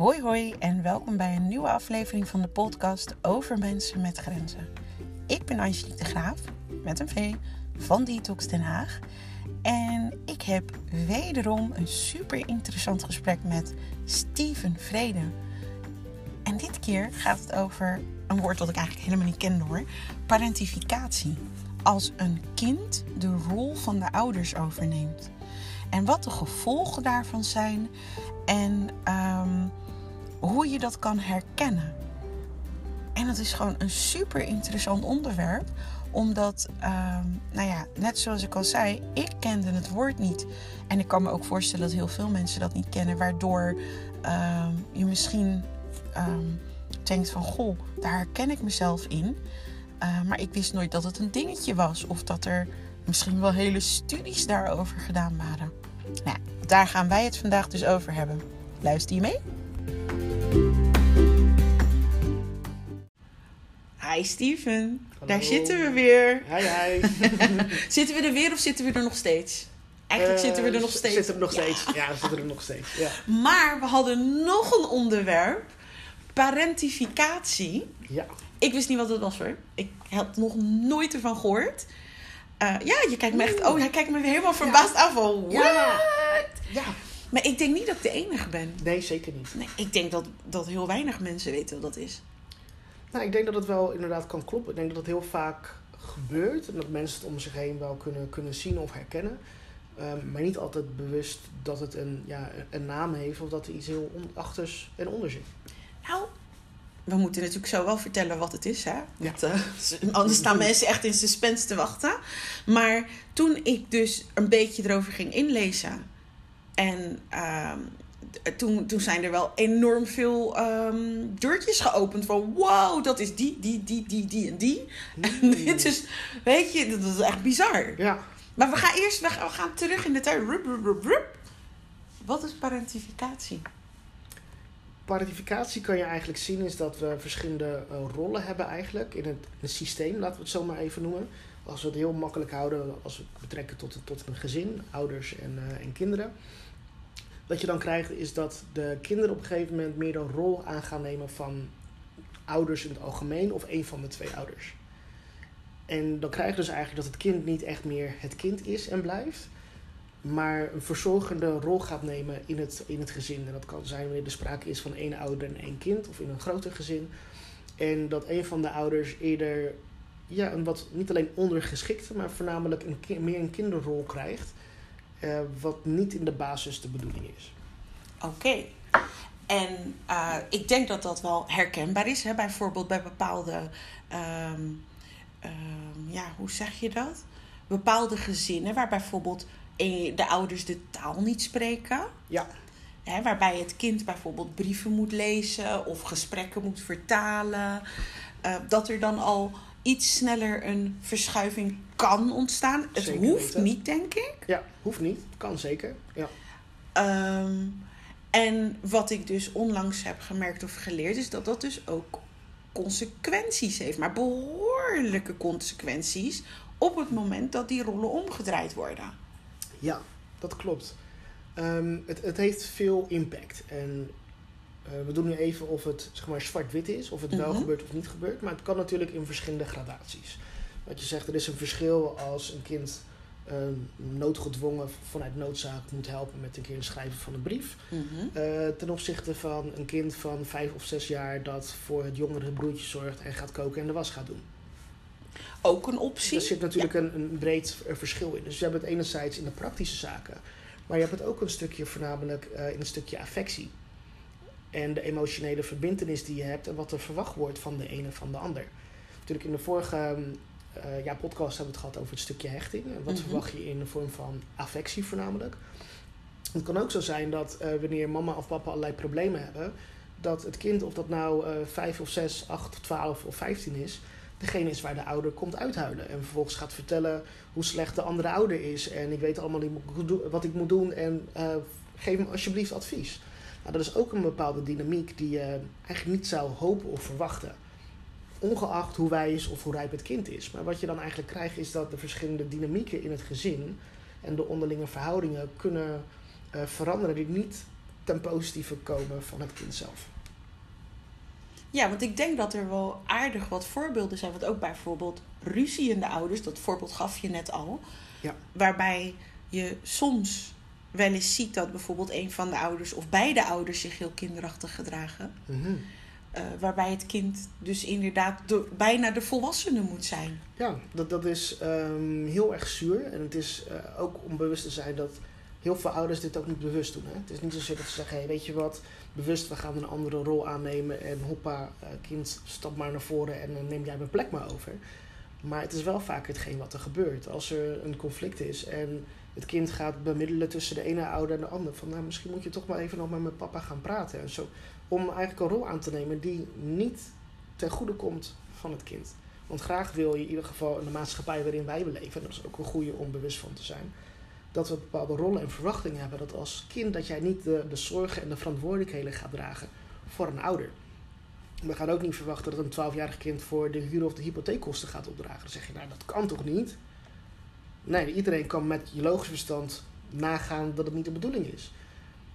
Hoi hoi en welkom bij een nieuwe aflevering van de podcast over mensen met grenzen. Ik ben Angelique de Graaf, met een V, van Detox Den Haag. En ik heb wederom een super interessant gesprek met Steven Vrede. En dit keer gaat het over een woord dat ik eigenlijk helemaal niet ken hoor. Parentificatie. Als een kind de rol van de ouders overneemt. En wat de gevolgen daarvan zijn. En ehm, hoe je dat kan herkennen. En dat is gewoon een super interessant onderwerp. Omdat, ehm, nou ja, net zoals ik al zei, ik kende het woord niet. En ik kan me ook voorstellen dat heel veel mensen dat niet kennen. Waardoor ehm, je misschien ehm, denkt van, goh, daar herken ik mezelf in. Uh, maar ik wist nooit dat het een dingetje was. Of dat er misschien wel hele studies daarover gedaan waren. Nou, daar gaan wij het vandaag dus over hebben. Luister je mee? Hi Steven, Hallo. daar zitten we weer. Hi, hi. zitten we er weer of zitten we er nog steeds? Eigenlijk Eh, zitten we er nog steeds. Zitten er nog Ja. steeds. Ja, we zitten er nog steeds. Ja. Maar we hadden nog een onderwerp: parentificatie. ja. Ik wist niet wat het was hoor. Ik had nog nooit ervan gehoord. Eh, ja, je kijkt me echt. Oh, hij kijkt me weer helemaal verbaasd aan van. What? Ja. Ja. Maar ik denk niet dat ik de enige ben. Nee, zeker niet. Nee, ik denk dat, dat heel weinig mensen weten wat dat is. Nou, ik denk dat het wel inderdaad kan kloppen. Ik denk dat het heel vaak gebeurt. En dat mensen het om zich heen wel kunnen, kunnen zien of herkennen. Ehm, maar niet altijd bewust dat het een, ja, een naam heeft of dat er iets heel on- achters en onder zit. Nou, we moeten natuurlijk zo wel vertellen wat het is, hè? Ja. Want, eh, anders staan mensen echt in suspense te wachten. Maar toen ik dus een beetje erover ging inlezen. En ehm, toen, toen zijn er wel enorm veel ehm, deurtjes geopend van... Wow, dat is die, die, die, die, die en die. En dit is, weet je, dat is echt bizar. Ja. Maar we gaan eerst, we gaan, we gaan terug in de tijd. Rup, rup, rup, rup. Wat is parentificatie? Parentificatie kan je eigenlijk zien is dat we verschillende eh, rollen hebben eigenlijk in het, in het systeem, laten we het zo maar even noemen. Als we het heel makkelijk houden, als we het betrekken tot, tot een gezin, ouders en, eh, en kinderen. Wat je dan krijgt is dat de kinderen op een gegeven moment meer een rol aan gaan nemen van ouders in het algemeen of een van de twee ouders. En dan krijg je dus eigenlijk dat het kind niet echt meer het kind is en blijft, maar een verzorgende rol gaat nemen in het, in het gezin. En dat kan zijn wanneer er sprake is van één ouder en één kind, of in een groter gezin. En dat een van de ouders eerder ja, een wat niet alleen ondergeschikte, maar voornamelijk een, meer een kinderrol krijgt. Eh, wat niet in de basis de bedoeling is. Oké. En eh, ik denk dat dat wel herkenbaar is. Hè? Bijvoorbeeld bij bepaalde, ehm, ehm, ja, hoe zeg je dat? Bepaalde gezinnen waar bijvoorbeeld de ouders de taal niet spreken. Ja. Hè, waarbij het kind bijvoorbeeld brieven moet lezen of gesprekken moet vertalen. Eh, dat er dan al iets sneller een verschuiving kan ontstaan. Het Zeker hoeft niet, denk ik. Ja, hoeft niet. Kan zeker. Ja. Ehm, en wat ik dus onlangs heb gemerkt of geleerd, is dat dat dus ook consequenties heeft. Maar behoorlijke consequenties op het moment dat die rollen omgedraaid worden. Ja, dat klopt. Ehm, het, het heeft veel impact. En eh, we doen nu even of het zeg maar, zwart-wit is, of het wel Mhm. gebeurt of niet gebeurt. Maar het kan natuurlijk in verschillende gradaties. Wat je zegt, er is een verschil als een kind ehm, noodgedwongen vanuit noodzaak moet helpen met een keer het schrijven van een brief. Mhm. eh, ten opzichte van een kind van vijf of zes jaar dat voor het jongere broertje zorgt en gaat koken en de was gaat doen. Ook een optie. Er zit natuurlijk een, een breed verschil in. Dus je hebt het enerzijds in de praktische zaken, maar je hebt het ook een stukje voornamelijk eh, in een stukje affectie. En de emotionele verbindenis die je hebt en wat er verwacht wordt van de ene van de ander. Natuurlijk in de vorige eh, ja, podcast hebben we het gehad over het stukje hechting. En wat Mhm. verwacht je in de vorm van affectie voornamelijk. Het kan ook zo zijn dat eh, wanneer mama of papa allerlei problemen hebben, dat het kind, of dat nou eh 5 of 6, 8, 12 of 15 is, degene is waar de ouder komt uithuilen. En vervolgens gaat vertellen hoe slecht de andere ouder is. En ik weet allemaal niet wat ik moet doen en geef me alsjeblieft advies. Nou, dat is ook een bepaalde dynamiek die je eigenlijk niet zou hopen of verwachten. Ongeacht hoe wijs of hoe rijp het kind is. Maar wat je dan eigenlijk krijgt is dat de verschillende dynamieken in het gezin en de onderlinge verhoudingen kunnen eh, veranderen die niet ten positieve komen van het kind zelf. Ja, want ik denk dat er wel aardig wat voorbeelden zijn. Want ook bijvoorbeeld ruziende ouders, dat voorbeeld gaf je net al. Ja. Waarbij je soms wel eens ziet dat bijvoorbeeld een van de ouders of beide ouders zich heel kinderachtig gedragen. Mhm. Eh, waarbij het kind dus inderdaad de, bijna de volwassene moet zijn. Ja, dat, dat is ehm, heel erg zuur. En het is eh, ook om bewust te zijn dat heel veel ouders dit ook niet bewust doen. Hè? Het is niet zozeer dat ze zeggen, hey, weet je wat, bewust, we gaan een andere rol aannemen. En hoppa, eh, kind, stap maar naar voren en dan neem jij mijn plek maar over. Maar het is wel vaak hetgeen wat er gebeurt. Als er een conflict is en het kind gaat bemiddelen tussen de ene ouder en de ander. Van nou, misschien moet je toch maar even nog met mijn papa gaan praten. En zo, om eigenlijk een rol aan te nemen die niet ten goede komt van het kind. Want graag wil je in ieder geval in de maatschappij waarin wij leven, en dat is ook een goede om bewust van te zijn, dat we bepaalde rollen en verwachtingen hebben. Dat als kind dat jij niet de, de zorgen en de verantwoordelijkheden gaat dragen voor een ouder. We gaan ook niet verwachten dat een 12-jarig kind voor de huur of de hypotheekkosten gaat opdragen. Dan zeg je, nou dat kan toch niet? Nee, iedereen kan met je logisch verstand nagaan dat het niet de bedoeling is.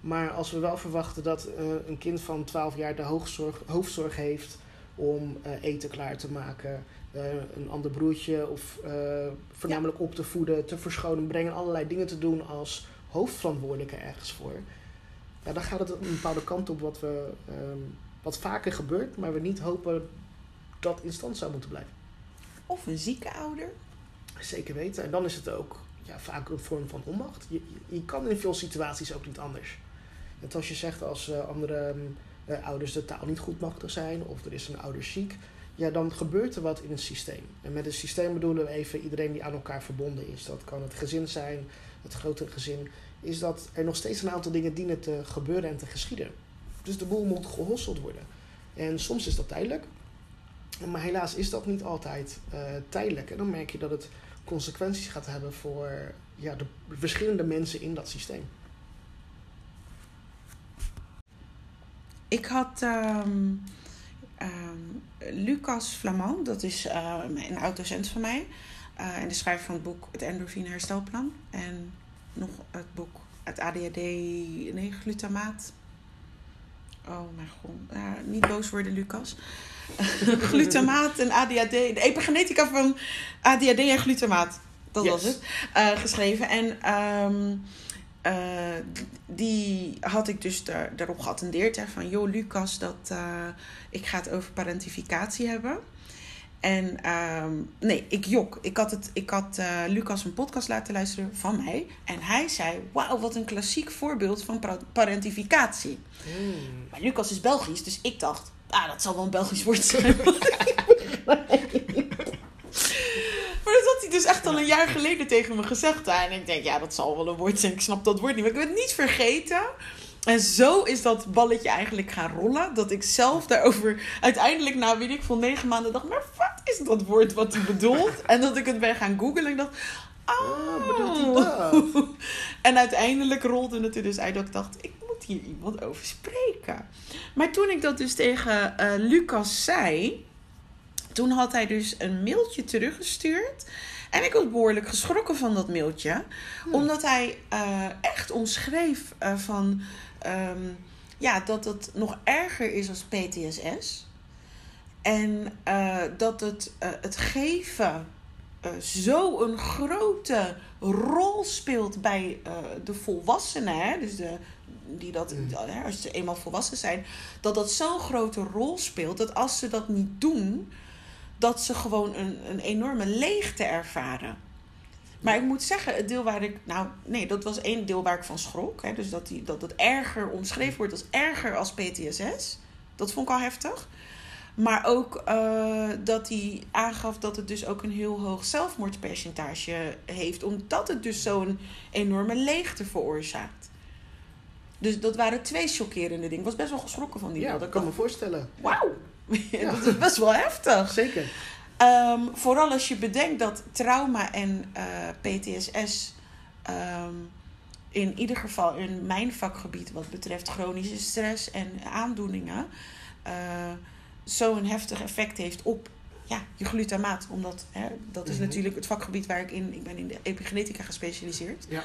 Maar als we wel verwachten dat uh, een kind van 12 jaar de hoofdzorg, hoofdzorg heeft om uh, eten klaar te maken, uh, een ander broertje of voornamelijk ja. op te voeden, te verschonen, brengen, allerlei dingen te doen als hoofdverantwoordelijke ergens voor. Ja, dan gaat het een bepaalde kant op wat, we, wat vaker gebeurt, maar we niet hopen dat in stand zou moeten blijven. Of een zieke ouder. Zeker weten. En dan is het ook ja, vaak een vorm van onmacht. Je, je kan in veel situaties ook niet anders. Net als je zegt, als uh, andere uh, ouders de taal niet goed machtig zijn of er is een ouder ziek, ja, dan gebeurt er wat in het systeem. En met het systeem bedoelen we even iedereen die aan elkaar verbonden is. Dat kan het gezin zijn, het grotere gezin. Is dat er nog steeds een aantal dingen dienen te gebeuren en te geschieden. Dus de boel moet gehosseld worden. En soms is dat tijdelijk. Maar helaas is dat niet altijd uh, tijdelijk. En dan merk je dat het consequenties gaat hebben voor ja, de verschillende mensen in dat systeem. Ik had um, um, Lucas Flamand, dat is uh, een oud-docent van mij. Uh, en de schrijver van het boek Het Endorfine Herstelplan. En nog het boek Het ADHD, nee, glutamaat. Oh mijn god, uh, niet boos worden Lucas. glutamaat en ADHD. De epigenetica van ADHD en glutamaat. Dat yes. was het. Uh, geschreven. En um, uh, die had ik dus daar, daarop geattendeerd. Hè, van, joh Lucas, dat, uh, ik ga het over parentificatie hebben. En um, nee, ik jok. Ik had, het, ik had uh, Lucas een podcast laten luisteren van mij. En hij zei, wauw, wat een klassiek voorbeeld van parentificatie. Mm. Maar Lucas is Belgisch, dus ik dacht, ah, dat zal wel een Belgisch woord zijn. maar dat had hij dus echt al een jaar geleden tegen me gezegd. En ik denk, ja, dat zal wel een woord zijn. Ik snap dat woord niet. Maar ik heb het niet vergeten. En zo is dat balletje eigenlijk gaan rollen. Dat ik zelf daarover uiteindelijk na, weet ik veel, negen maanden dacht... Maar wat is dat woord wat hij bedoelt? En dat ik het ben gaan googlen en ik dacht... Oh, bedoelt hij dat? en uiteindelijk rolde het er dus uit dat ik dacht... Ik hier iemand over spreken. Maar toen ik dat dus tegen uh, Lucas zei... Toen had hij dus een mailtje teruggestuurd. En ik was behoorlijk geschrokken van dat mailtje. Hmm. Omdat hij uh, echt omschreef uh, van... Um, ja, dat het nog erger is als PTSS. En dat het, het geven zo een grote rol speelt bij de volwassenen. Hè? Dus de, die dat, mm. als ze eenmaal volwassen zijn, dat dat zo'n grote rol speelt dat als ze dat niet doen, dat ze gewoon een, een enorme leegte ervaren. Maar ik moet zeggen, het deel waar ik. Nou, nee, dat was één deel waar ik van schrok. Hè, dus dat, die, dat het erger omschreven wordt als erger als PTSS. Dat vond ik al heftig. Maar ook uh, dat hij aangaf dat het dus ook een heel hoog zelfmoordpercentage heeft. Omdat het dus zo'n enorme leegte veroorzaakt. Dus dat waren twee chockerende dingen. Ik was best wel geschrokken van die. Ja, dat kan me voorstellen. Wauw. Ja. dat is best wel heftig. Zeker. Um, vooral als je bedenkt dat trauma en uh, PTSS um, in ieder geval in mijn vakgebied wat betreft chronische stress en aandoeningen uh, zo'n heftig effect heeft op ja, je glutamaat. Omdat hè, dat is mm -hmm. natuurlijk het vakgebied waar ik in, ik ben in de epigenetica gespecialiseerd. Ja.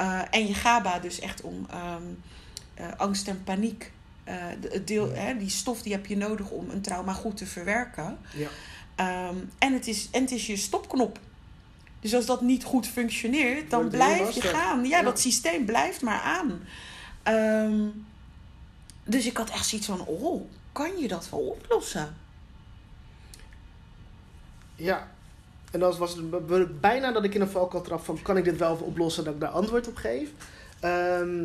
Uh, en je GABA dus echt om um, eh, angst en paniek. eh, de- deel, hè, die stof die heb je nodig om een trauma goed te verwerken. Ja. Ehm, en, het is, en het is je stopknop. Dus als dat niet goed functioneert, dan blijf je gaan. Ja, Ja. dat systeem blijft maar aan. Ehm, dus ik had echt zoiets van, oh, kan je dat wel oplossen? Ja. En dan was het bijna dat ik in een valkuil trap van... kan ik dit wel oplossen dat ik daar antwoord op geef? Ehm,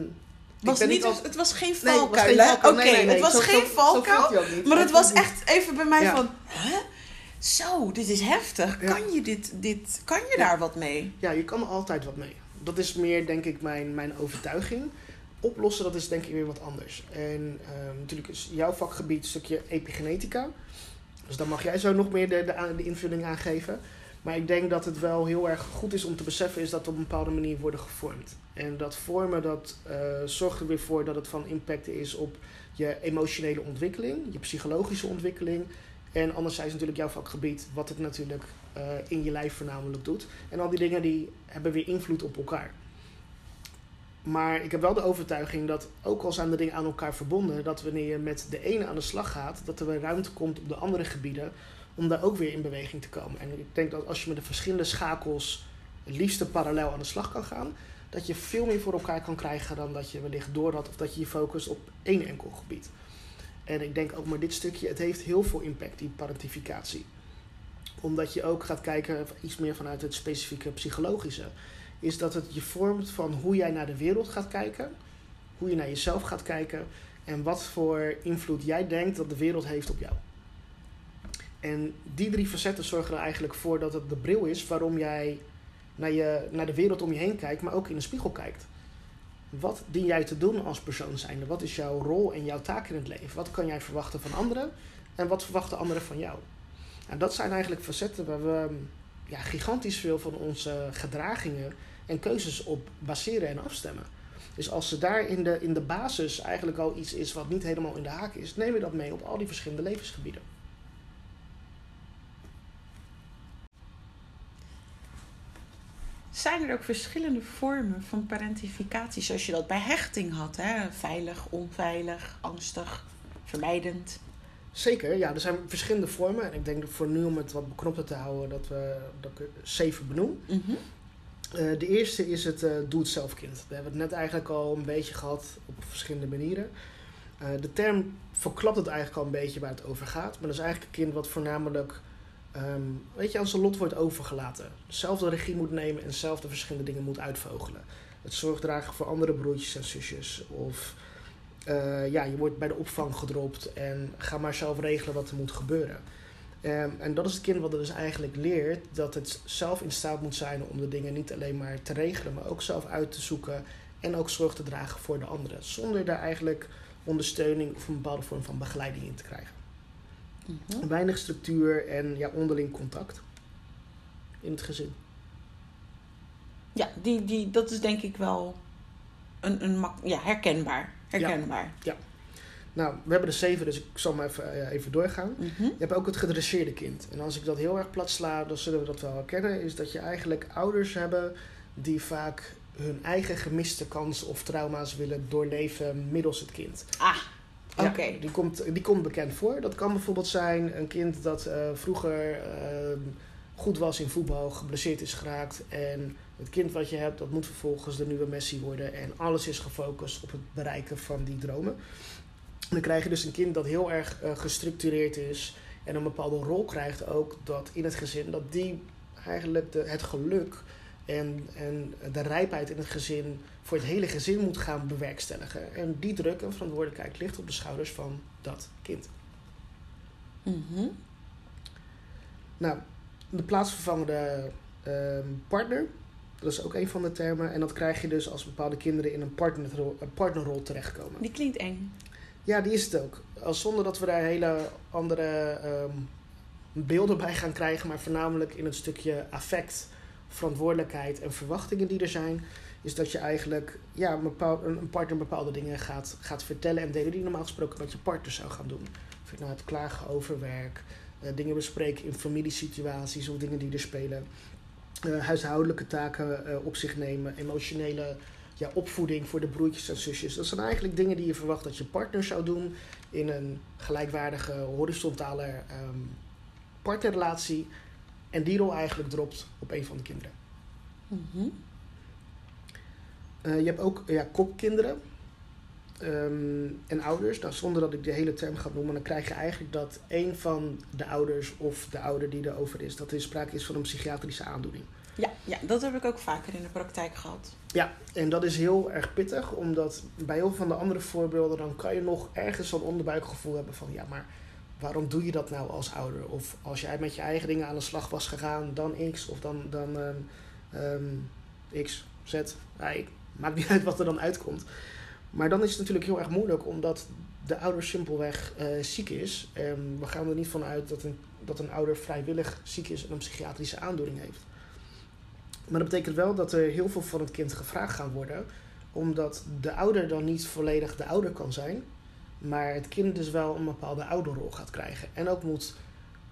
Was niet, als- het was geen Nee, het was valkuil. hè? valkuil. Oké, Nee, nee, nee. het was Zo- geen valkuil. Maar het was echt even bij mij Ja. van, hè? Zo, dit is heftig. Ja. Kan je, dit, dit, kan je Ja. daar wat mee? Ja, je kan er altijd wat mee. Dat is meer, denk ik, mijn, mijn overtuiging. Oplossen, dat is denk ik weer wat anders. En ehm, natuurlijk is jouw vakgebied een stukje epigenetica. Dus dan mag jij zo nog meer de, de invulling aangeven. Maar ik denk dat het wel heel erg goed is om te beseffen... is dat we op een bepaalde manier worden gevormd. En dat vormen, dat eh, zorgt er weer voor dat het van impact is op je emotionele ontwikkeling... je psychologische ontwikkeling... En anderzijds natuurlijk jouw vakgebied, wat het natuurlijk eh, in je lijf voornamelijk doet. En al die dingen die hebben weer invloed op elkaar. Maar ik heb wel de overtuiging dat, ook al zijn de dingen aan elkaar verbonden, dat wanneer je met de ene aan de slag gaat, dat er weer ruimte komt op de andere gebieden om daar ook weer in beweging te komen. En ik denk dat als je met de verschillende schakels het liefste parallel aan de slag kan gaan, dat je veel meer voor elkaar kan krijgen dan dat je wellicht door had of dat je je focust op één enkel gebied. En ik denk ook maar dit stukje, het heeft heel veel impact, die parentificatie. Omdat je ook gaat kijken, iets meer vanuit het specifieke psychologische, is dat het je vormt van hoe jij naar de wereld gaat kijken, hoe je naar jezelf gaat kijken en wat voor invloed jij denkt dat de wereld heeft op jou. En die drie facetten zorgen er eigenlijk voor dat het de bril is waarom jij naar, je, naar de wereld om je heen kijkt, maar ook in de spiegel kijkt. Wat dien jij te doen als persoon zijnde? Wat is jouw rol en jouw taak in het leven? Wat kan jij verwachten van anderen? En wat verwachten anderen van jou? En dat zijn eigenlijk facetten waar we ja, gigantisch veel van onze gedragingen en keuzes op baseren en afstemmen. Dus als er daar in de, in de basis eigenlijk al iets is wat niet helemaal in de haak is, neem je dat mee op al die verschillende levensgebieden. Zijn er ook verschillende vormen van parentificatie, zoals je dat bij hechting had? Hè? Veilig, onveilig, angstig, vermijdend. Zeker, ja, er zijn verschillende vormen. En ik denk dat voor nu om het wat beknopter te houden, dat, we, dat ik er zeven benoem. Mhm. Eh, de eerste is het eh doe-het-zelf kind. We hebben het net eigenlijk al een beetje gehad op verschillende manieren. Eh, de term verklapt het eigenlijk al een beetje waar het over gaat. Maar dat is eigenlijk een kind wat voornamelijk ehm, weet je, aan zijn lot wordt overgelaten. Zelf de regie moet nemen en zelf de verschillende dingen moet uitvogelen. Het zorg dragen voor andere broertjes en zusjes. Of eh, ja, je wordt bij de opvang gedropt en ga maar zelf regelen wat er moet gebeuren. Ehm, en dat is het kind wat er dus eigenlijk leert dat het zelf in staat moet zijn om de dingen niet alleen maar te regelen, maar ook zelf uit te zoeken en ook zorg te dragen voor de anderen. Zonder daar eigenlijk ondersteuning of een bepaalde vorm van begeleiding in te krijgen. Mhm. Weinig structuur en ja, onderling contact in het gezin. Ja, die, die, dat is denk ik wel een, een ja, herkenbaar. Herkenbaar. Nou, we hebben er zeven, dus ik zal maar even, eh, even doorgaan. Mhm. Je hebt ook het gedresseerde kind. En als ik dat heel erg plat sla, dan zullen we dat wel herkennen. Is dat je eigenlijk ouders hebben die vaak hun eigen gemiste kansen of trauma's willen doorleven middels het kind. Ah, Ja, oké. die, komt, die komt bekend voor. Dat kan bijvoorbeeld zijn een kind dat eh, vroeger eh, goed was in voetbal, geblesseerd is geraakt. En het kind wat je hebt, dat moet vervolgens de nieuwe Messi worden. En alles is gefocust op het bereiken van die dromen. En dan krijg je dus een kind dat heel erg eh, gestructureerd is. En een bepaalde rol krijgt ook dat in het gezin. Dat die eigenlijk de, het geluk en, en de rijpheid in het gezin voor het hele gezin moet gaan bewerkstelligen. En die druk en verantwoordelijkheid ligt op de schouders van dat kind. Mhm. Nou, de plaatsvervangende ehm, partner, dat is ook een van de termen. En dat krijg je dus als bepaalde kinderen in een partnerrol, een partnerrol terechtkomen. Die klinkt eng. Ja, die is het ook. Als zonder dat we daar hele andere ehm, beelden bij gaan krijgen, maar voornamelijk in het stukje affect, verantwoordelijkheid en verwachtingen die er zijn, is dat je eigenlijk ja, een, partner bepaalde dingen gaat, gaat vertellen en delen die normaal gesproken met je partner zou gaan doen. Of nou het klagen over werk, eh, dingen bespreken in familiesituaties of dingen die er spelen, eh, huishoudelijke taken eh, op zich nemen, emotionele ja, opvoeding voor de broertjes en zusjes. Dat zijn eigenlijk dingen die je verwacht dat je partner zou doen in een gelijkwaardige, horizontale ehm, partnerrelatie. En die rol eigenlijk dropt op een van de kinderen. Mhm. Eh, je hebt ook ja, kopkinderen ehm, en ouders. Nou, zonder dat ik de hele term ga noemen, dan krijg je eigenlijk dat een van de ouders of de ouder die erover is, dat er sprake is van een psychiatrische aandoening. Ja, ja, dat heb ik ook vaker in de praktijk gehad. Ja, en dat is heel erg pittig, omdat bij heel veel van de andere voorbeelden, dan kan je nog ergens zo'n onderbuikgevoel hebben van ja, maar waarom doe je dat nou als ouder? Of als jij met je eigen dingen aan de slag was gegaan, dan X of dan, dan ehm, ehm, X, Z, Y. Maakt niet uit wat er dan uitkomt. Maar dan is het natuurlijk heel erg moeilijk, omdat de ouder simpelweg uh, ziek is. En we gaan er niet van uit dat een, dat een ouder vrijwillig ziek is en een psychiatrische aandoening heeft. Maar dat betekent wel dat er heel veel van het kind gevraagd gaan worden, omdat de ouder dan niet volledig de ouder kan zijn, maar het kind dus wel een bepaalde ouderrol gaat krijgen. En ook moet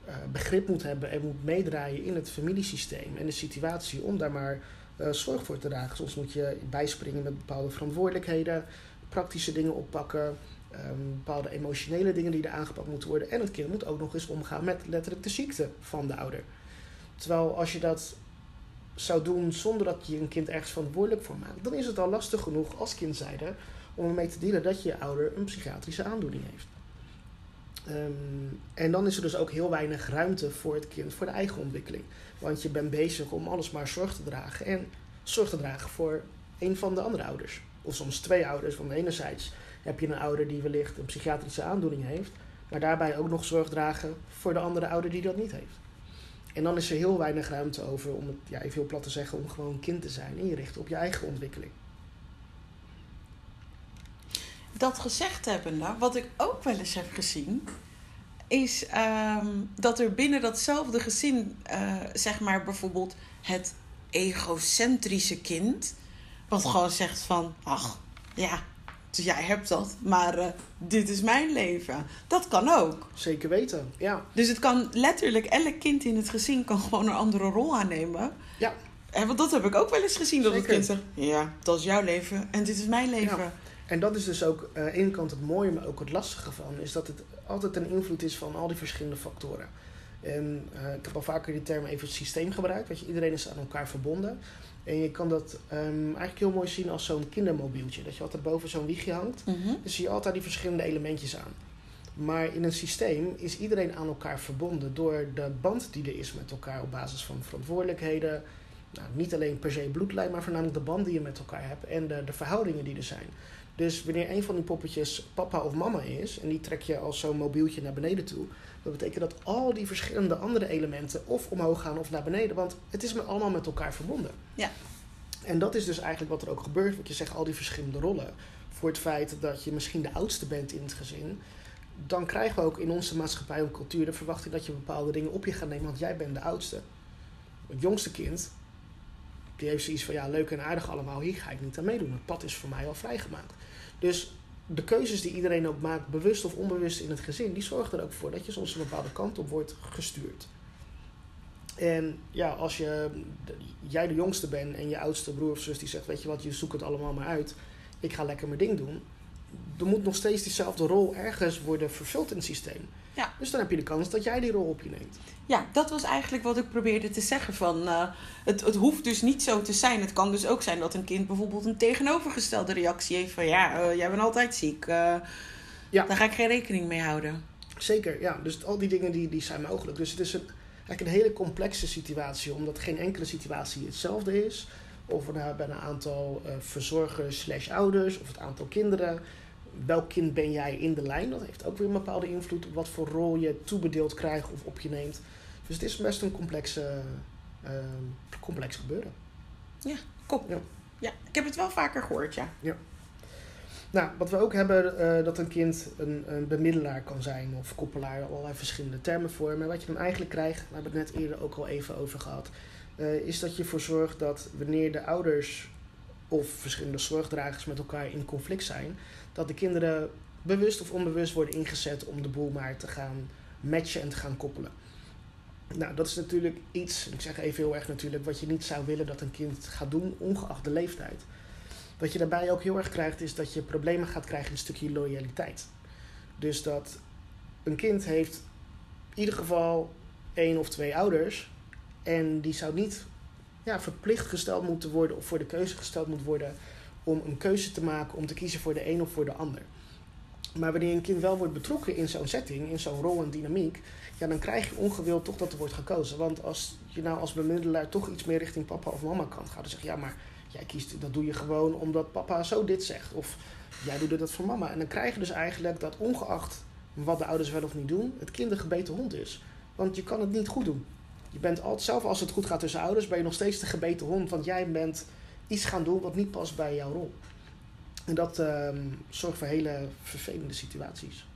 uh, begrip moet hebben en moet meedraaien in het familiesysteem en de situatie om daar maar uh, zorg voor te dragen. Soms moet je bijspringen met bepaalde verantwoordelijkheden, praktische dingen oppakken, um, bepaalde emotionele dingen die er aangepakt moeten worden. En het kind moet ook nog eens omgaan met letterlijk de ziekte van de ouder. Terwijl als je dat zou doen zonder dat je een kind ergens verantwoordelijk voor maakt, dan is het al lastig genoeg als kindzijde om ermee te dealen dat je ouder een psychiatrische aandoening heeft. Um, en dan is er dus ook heel weinig ruimte voor het kind, voor de eigen ontwikkeling. Want je bent bezig om alles maar zorg te dragen. En zorg te dragen voor een van de andere ouders. Of soms twee ouders. Want enerzijds heb je een ouder die wellicht een psychiatrische aandoening heeft. Maar daarbij ook nog zorg dragen voor de andere ouder die dat niet heeft. En dan is er heel weinig ruimte over om het, ja, even heel plat te zeggen, om gewoon kind te zijn. En je richt op je eigen ontwikkeling. Dat gezegd hebbende, wat ik ook wel eens heb gezien, is um, dat er binnen datzelfde gezin, uh, zeg maar bijvoorbeeld het egocentrische kind, wat gewoon zegt van, ach, ja, dus jij hebt dat, maar uh, dit is mijn leven. Dat kan ook. Zeker weten, ja. Dus het kan letterlijk, elk kind in het gezin kan gewoon een andere rol aannemen. Ja. En want dat heb ik ook wel eens gezien, dat Zeker. het kind zegt, ja, dat is jouw leven en dit is mijn leven. Ja. En dat is dus ook aan uh, de ene kant het mooie, maar ook het lastige van. Is dat het altijd een invloed is van al die verschillende factoren. En uh, ik heb al vaker die term even het systeem gebruikt. Weet je, iedereen is aan elkaar verbonden. En je kan dat um, eigenlijk heel mooi zien als zo'n kindermobieltje. Dat je altijd boven zo'n wiegje hangt. Mm -hmm. Dus zie je altijd die verschillende elementjes aan. Maar in een systeem is iedereen aan elkaar verbonden door de band die er is met elkaar op basis van verantwoordelijkheden. Nou, niet alleen per se bloedlijn, maar voornamelijk de band die je met elkaar hebt en de, de verhoudingen die er zijn. Dus wanneer een van die poppetjes papa of mama is, en die trek je als zo'n mobieltje naar beneden toe, dat betekent dat al die verschillende andere elementen of omhoog gaan of naar beneden, want het is allemaal met elkaar verbonden. Ja. En dat is dus eigenlijk wat er ook gebeurt, wat je zegt, al die verschillende rollen. Voor het feit dat je misschien de oudste bent in het gezin, dan krijgen we ook in onze maatschappij en cultuur de verwachting dat je bepaalde dingen op je gaat nemen, want jij bent de oudste. Het jongste kind, die heeft zoiets van, ja, leuk en aardig allemaal, hier ga ik niet aan meedoen. Het pad is voor mij al vrijgemaakt. Dus de keuzes die iedereen ook maakt, bewust of onbewust in het gezin, die zorgen er ook voor dat je soms een bepaalde kant op wordt gestuurd. En ja, als je, jij de jongste bent en je oudste broer of zus die zegt, weet je wat, je zoekt het allemaal maar uit, ik ga lekker mijn ding doen. Er moet nog steeds diezelfde rol ergens worden vervuld in het systeem. Ja. Dus dan heb je de kans dat jij die rol op je neemt. Ja, dat was eigenlijk wat ik probeerde te zeggen. Van, uh, het, het hoeft dus niet zo te zijn. Het kan dus ook zijn dat een kind bijvoorbeeld een tegenovergestelde reactie heeft. Van ja, uh, jij bent altijd ziek. Uh, ja. Daar ga ik geen rekening mee houden. Zeker, ja. Dus al die dingen die, die zijn mogelijk. Dus het is een, eigenlijk een hele complexe situatie. Omdat geen enkele situatie hetzelfde is. Of we nou bij een aantal verzorgers slash ouders. Of het aantal kinderen welk kind ben jij in de lijn? Dat heeft ook weer een bepaalde invloed op wat voor rol je toebedeeld krijgt of op je neemt. Dus het is best een complexe, uh, complex gebeuren. Ja, kom. Ja. ja, ik heb het wel vaker gehoord, ja. Ja. Nou, wat we ook hebben, uh, dat een kind een, een, bemiddelaar kan zijn of koppelaar, allerlei verschillende termen voor. Maar wat je dan eigenlijk krijgt, we hebben het net eerder ook al even over gehad, uh, is dat je ervoor zorgt dat wanneer de ouders of verschillende zorgdragers met elkaar in conflict zijn, dat de kinderen bewust of onbewust worden ingezet om de boel maar te gaan matchen en te gaan koppelen. Nou, dat is natuurlijk iets, ik zeg even heel erg natuurlijk, wat je niet zou willen dat een kind gaat doen, ongeacht de leeftijd. Wat je daarbij ook heel erg krijgt, is dat je problemen gaat krijgen in een stukje loyaliteit. Dus dat een kind heeft in ieder geval één of twee ouders. En die zou niet ja, verplicht gesteld moeten worden of voor de keuze gesteld moet worden om een keuze te maken om te kiezen voor de een of voor de ander. Maar wanneer een kind wel wordt betrokken in zo'n setting, in zo'n rol en dynamiek, ja, dan krijg je ongewild toch dat er wordt gekozen. Want als je nou als bemiddelaar toch iets meer richting papa of mama kan gaan, dan zeg je ja, maar jij kiest, dat doe je gewoon omdat papa zo dit zegt. Of jij doet dat voor mama. En dan krijg je dus eigenlijk dat ongeacht wat de ouders wel of niet doen, het kind een gebeten hond is. Want je kan het niet goed doen. Je bent altijd, zelf als het goed gaat tussen ouders, ben je nog steeds de gebeten hond. Want jij bent iets gaan doen wat niet past bij jouw rol. En dat ehm, zorgt voor hele vervelende situaties.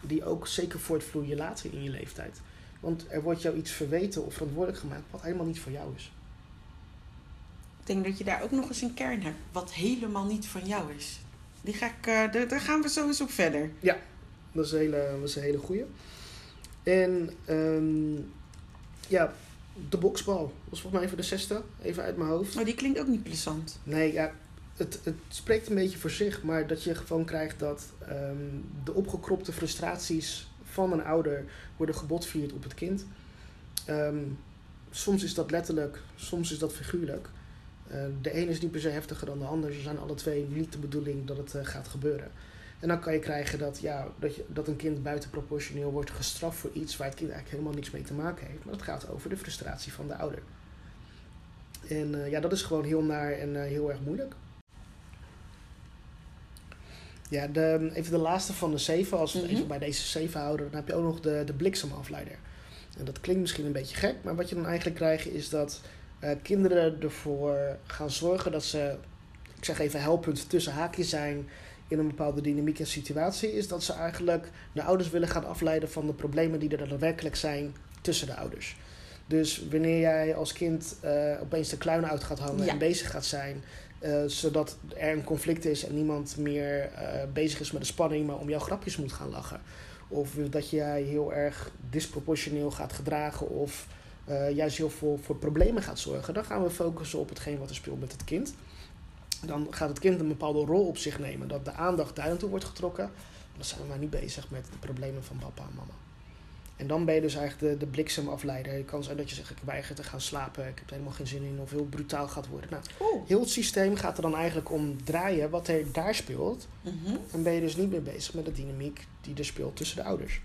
Die ook zeker voortvloeien later in je leeftijd. Want er wordt jou iets verweten of verantwoordelijk gemaakt wat helemaal niet voor jou is. Ik denk dat je daar ook nog eens een kern hebt wat helemaal niet van jou is. Die ga ik, uh, daar gaan we zo eens op verder. Ja, dat is een hele, dat is een hele goeie. En um, ja, de boksbal. Dat was volgens mij even de zesde, even uit mijn hoofd. Maar oh, die klinkt ook niet plezant. Nee, ja, het, het spreekt een beetje voor zich, maar dat je gewoon krijgt dat um, de opgekropte frustraties van een ouder worden gebotvierd op het kind. Um, soms is dat letterlijk, soms is dat figuurlijk. Uh, de ene is niet per se heftiger dan de ander. Ze zijn alle twee niet de bedoeling dat het uh, gaat gebeuren. En dan kan je krijgen dat, ja, dat, je, dat een kind buitenproportioneel wordt gestraft voor iets waar het kind eigenlijk helemaal niks mee te maken heeft. Maar het gaat over de frustratie van de ouder. En uh, ja, dat is gewoon heel naar en uh, heel erg moeilijk. Ja, de, even de laatste van de zeven. Als we mm-hmm. even bij deze zeven houden, dan heb je ook nog de, de bliksemafleider. En dat klinkt misschien een beetje gek, maar wat je dan eigenlijk krijgt is dat uh, kinderen ervoor gaan zorgen dat ze, ik zeg even helpend tussen haakjes zijn in een bepaalde dynamiek en situatie, is dat ze eigenlijk de ouders willen gaan afleiden van de problemen die er daadwerkelijk zijn tussen de ouders. Dus wanneer jij als kind uh, opeens de kluin uit gaat hangen ja. en bezig gaat zijn, uh, zodat er een conflict is en niemand meer uh, bezig is met de spanning, maar om jouw grapjes moet gaan lachen. Of dat jij heel erg disproportioneel gaat gedragen of juist heel veel voor problemen gaat zorgen, dan gaan we focussen op hetgeen wat er speelt met het kind dan gaat het kind een bepaalde rol op zich nemen. Dat de aandacht daar naartoe wordt getrokken. Dan zijn we maar niet bezig met de problemen van papa en mama. En dan ben je dus eigenlijk de, de bliksemafleider. Het kan zijn dat je zegt, ik weiger te gaan slapen. Ik heb er helemaal geen zin in. Of heel brutaal gaat worden. Nou, heel het systeem gaat er dan eigenlijk om draaien wat er daar speelt. Mm-hmm. En ben je dus niet meer bezig met de dynamiek die er speelt tussen de ouders.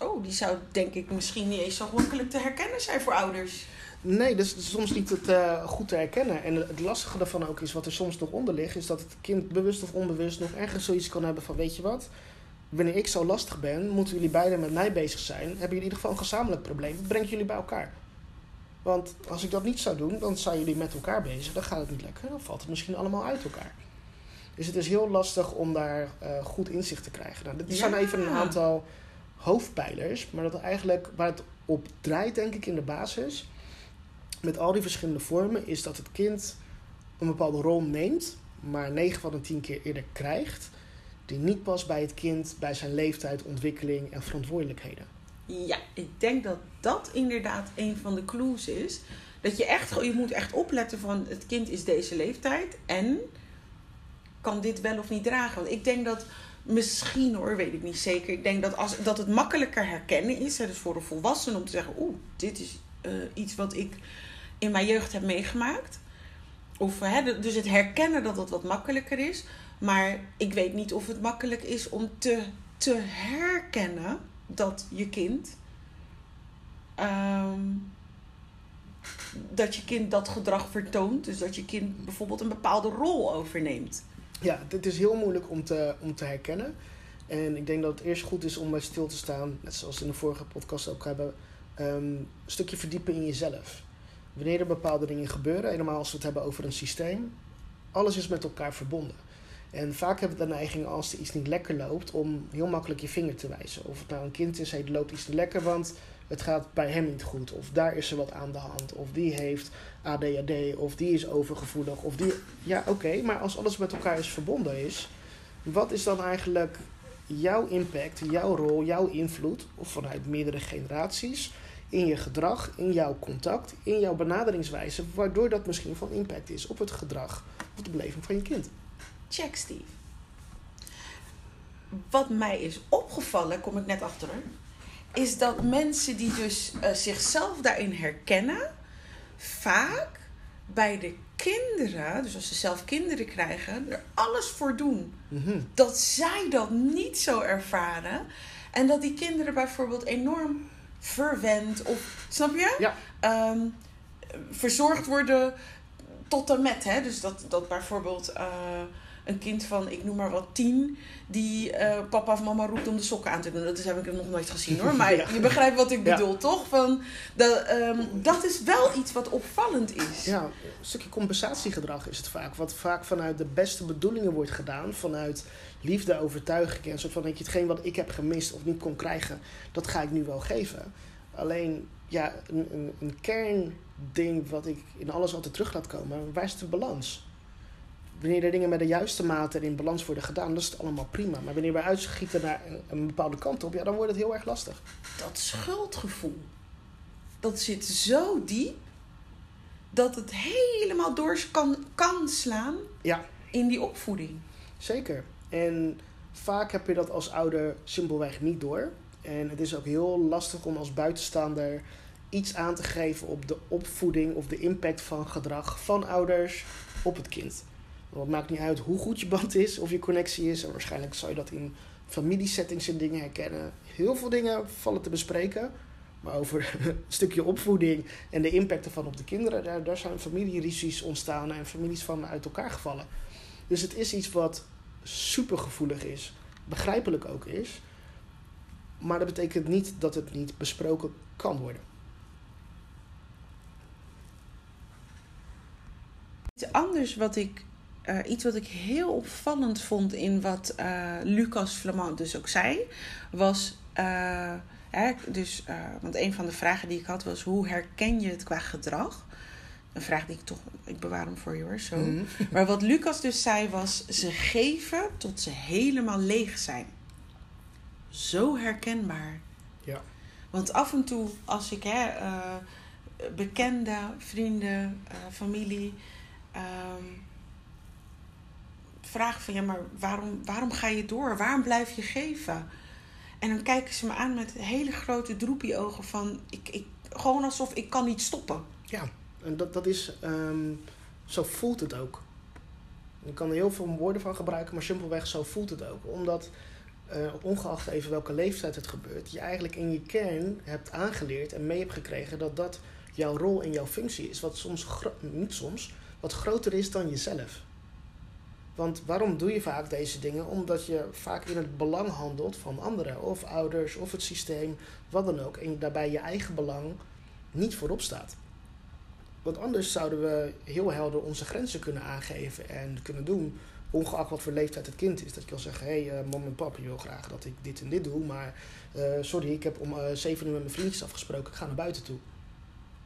Oh, die zou denk ik misschien niet eens zo makkelijk te herkennen zijn voor ouders. Nee, dat is soms niet het, uh, goed te herkennen. En het lastige daarvan ook is, wat er soms nog onder ligt, is dat het kind bewust of onbewust nog ergens zoiets kan hebben van: weet je wat, wanneer ik zo lastig ben, moeten jullie beiden met mij bezig zijn. Hebben jullie in ieder geval een gezamenlijk probleem. Breng jullie bij elkaar. Want als ik dat niet zou doen, dan zijn jullie met elkaar bezig. Dan gaat het niet lekker. Dan valt het misschien allemaal uit elkaar. Dus het is heel lastig om daar uh, goed inzicht te krijgen. Nou, dit ja. zijn even een aantal hoofdpijlers. Maar dat eigenlijk waar het op draait, denk ik, in de basis met al die verschillende vormen is dat het kind een bepaalde rol neemt, maar 9 van de 10 keer eerder krijgt, die niet past bij het kind, bij zijn leeftijd, ontwikkeling en verantwoordelijkheden. Ja, ik denk dat dat inderdaad een van de clues is. Dat je echt, je moet echt opletten van het kind is deze leeftijd en kan dit wel of niet dragen. Want ik denk dat misschien hoor, weet ik niet zeker. Ik denk dat, als, dat het makkelijker herkennen is. Hè, dus voor de volwassenen om te zeggen, oeh, dit is uh, iets wat ik in mijn jeugd heb meegemaakt. Of, hè, dus het herkennen dat het wat makkelijker is. Maar ik weet niet of het makkelijk is om te, te herkennen dat je kind. Um, dat je kind dat gedrag vertoont. Dus dat je kind bijvoorbeeld een bepaalde rol overneemt. Ja, het is heel moeilijk om te, om te herkennen. En ik denk dat het eerst goed is om bij stil te staan, net zoals in de vorige podcast ook hebben, um, een stukje verdiepen in jezelf wanneer er bepaalde dingen gebeuren, helemaal als we het hebben over een systeem, alles is met elkaar verbonden. En vaak hebben we de neiging als er iets niet lekker loopt om heel makkelijk je vinger te wijzen. Of het nou een kind is, het loopt iets niet lekker, want het gaat bij hem niet goed. Of daar is er wat aan de hand. Of die heeft ADHD. Of die is overgevoelig. Of die. Ja, oké, maar als alles met elkaar is verbonden is, wat is dan eigenlijk jouw impact, jouw rol, jouw invloed, of vanuit meerdere generaties, in je gedrag, in jouw contact, in jouw benaderingswijze, waardoor dat misschien van impact is op het gedrag of de beleving van je kind. Check, Steve. Wat mij is opgevallen, kom ik net achter, is dat mensen die dus uh, zichzelf daarin herkennen, vaak bij de kinderen, dus als ze zelf kinderen krijgen, er alles voor doen. Mhm. Dat zij dat niet zo ervaren. En dat die kinderen bijvoorbeeld enorm verwend of, snap je? Ja. Ehm, verzorgd worden tot en met. Hè? Dus dat, dat bijvoorbeeld eh, een kind van, ik noem maar wat, tien, die eh, papa of mama roept om de sokken aan te doen. Dat is, heb ik nog nooit gezien hoor. Maar Ja. je begrijpt wat ik Ja. bedoel, toch? Van, dat, ehm, dat is wel iets wat opvallend is. Ja, een stukje compensatiegedrag is het vaak. Wat vaak vanuit de beste bedoelingen wordt gedaan. Vanuit liefde, overtuiging en zo van dat je hetgeen wat ik heb gemist of niet kon krijgen, dat ga ik nu wel geven. Alleen, ja, een, een, een kernding wat ik in alles altijd terug laat komen, waar is de balans? Wanneer de dingen met de juiste mate en in balans worden gedaan, dan is het allemaal prima. Maar wanneer we uitschieten naar een, een bepaalde kant op, ja, dan wordt het heel erg lastig. dat schuldgevoel, dat zit zo diep dat het helemaal door kan, kan slaan Ja. in die opvoeding. Zeker. En vaak heb je dat als ouder simpelweg niet door. En het is ook heel lastig om als buitenstaander iets aan te geven op de opvoeding of de impact van gedrag van ouders op het kind. Want het maakt niet uit hoe goed je band is of je connectie is. En waarschijnlijk zou je dat in familiesettings en dingen herkennen. Heel veel dingen vallen te bespreken. Maar over een stukje opvoeding en de impact ervan op de kinderen, daar, daar zijn familieruzies ontstaan en families van uit elkaar gevallen. Dus het is iets wat super gevoelig is, begrijpelijk ook is. Maar dat betekent niet dat het niet besproken kan worden. Iets anders wat ik, eh, iets wat ik heel opvallend vond in wat eh, Lucas Flamand dus ook zei, was. eh, hè, dus, want een van de vragen die ik had was: hoe herken je het qua gedrag? Een vraag die ik toch, ik bewaar hem voor je hoor, zo. Mhm. Maar wat Lucas dus zei was: ze geven tot ze helemaal leeg zijn. Zo herkenbaar. Ja. Want af en toe, als ik hè, eh, bekenden, vrienden, eh, familie ehm, vraag van ja, maar waarom, waarom ga je door? Waarom blijf je geven? En dan kijken ze me aan met hele grote droepie ogen van ik, ik, gewoon alsof ik kan niet stoppen. Ja, en dat, dat is, ehm, zo voelt het ook. Je kan er heel veel woorden van gebruiken, maar simpelweg zo voelt het ook. Omdat, eh, ongeacht even welke leeftijd het gebeurt, je eigenlijk in je kern hebt aangeleerd en mee hebt gekregen dat dat jouw rol en jouw functie is. Wat soms, niet soms, wat groter is dan jezelf. Want waarom doe je vaak deze dingen? Omdat je vaak in het belang handelt van anderen, of ouders, of het systeem, wat dan ook. En daarbij je eigen belang niet voorop staat. Want anders zouden we heel helder onze grenzen kunnen aangeven en kunnen doen. Ongeacht wat voor leeftijd het kind is. Dat je kan zeggen, hé hey, eh, mam en pap, je wil graag dat ik dit en dit doe. Maar eh, sorry, ik heb om eh, zeven uur met mijn vriendjes afgesproken. Ik ga naar buiten toe.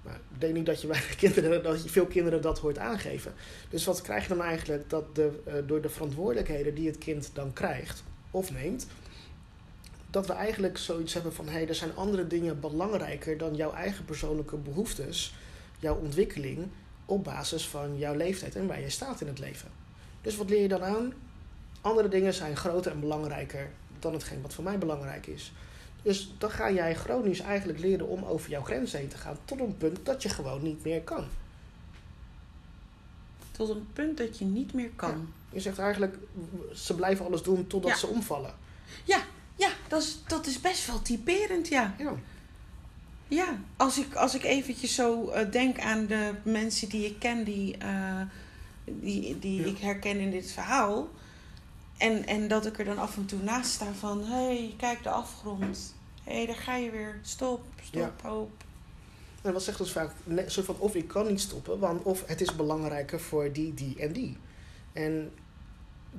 Maar ik denk niet dat je, bij de kinderen, dat je veel kinderen dat hoort aangeven. Dus wat krijg je dan eigenlijk? Dat de, door de verantwoordelijkheden die het kind dan krijgt of neemt... dat we eigenlijk zoiets hebben van... hé, hey, er zijn andere dingen belangrijker dan jouw eigen persoonlijke behoeftes... jouw ontwikkeling op basis van jouw leeftijd en waar je staat in het leven. Dus wat leer je dan aan? Andere dingen zijn groter en belangrijker dan hetgeen wat voor mij belangrijk is. Dus dan ga jij chronisch eigenlijk leren om over jouw grenzen heen te gaan... tot een punt dat je gewoon niet meer kan. Tot een punt dat je niet meer kan. Je zegt eigenlijk, ze blijven alles doen totdat Ja. ze omvallen. Ja, ja, dat, is, dat is best wel typerend, ja. Ja. Ja, als ik, als ik eventjes zo eh, denk aan de mensen die ik ken, die, eh, die, die Ja. ik herken in dit verhaal. En, en dat ik er dan af en toe naast sta van, hé, hey, kijk de afgrond. Hé, hey, daar ga je weer. Stop, stop, hoop. En wat zegt ons vaak, zo van of ik kan niet stoppen, want of het is belangrijker voor die, die en die. En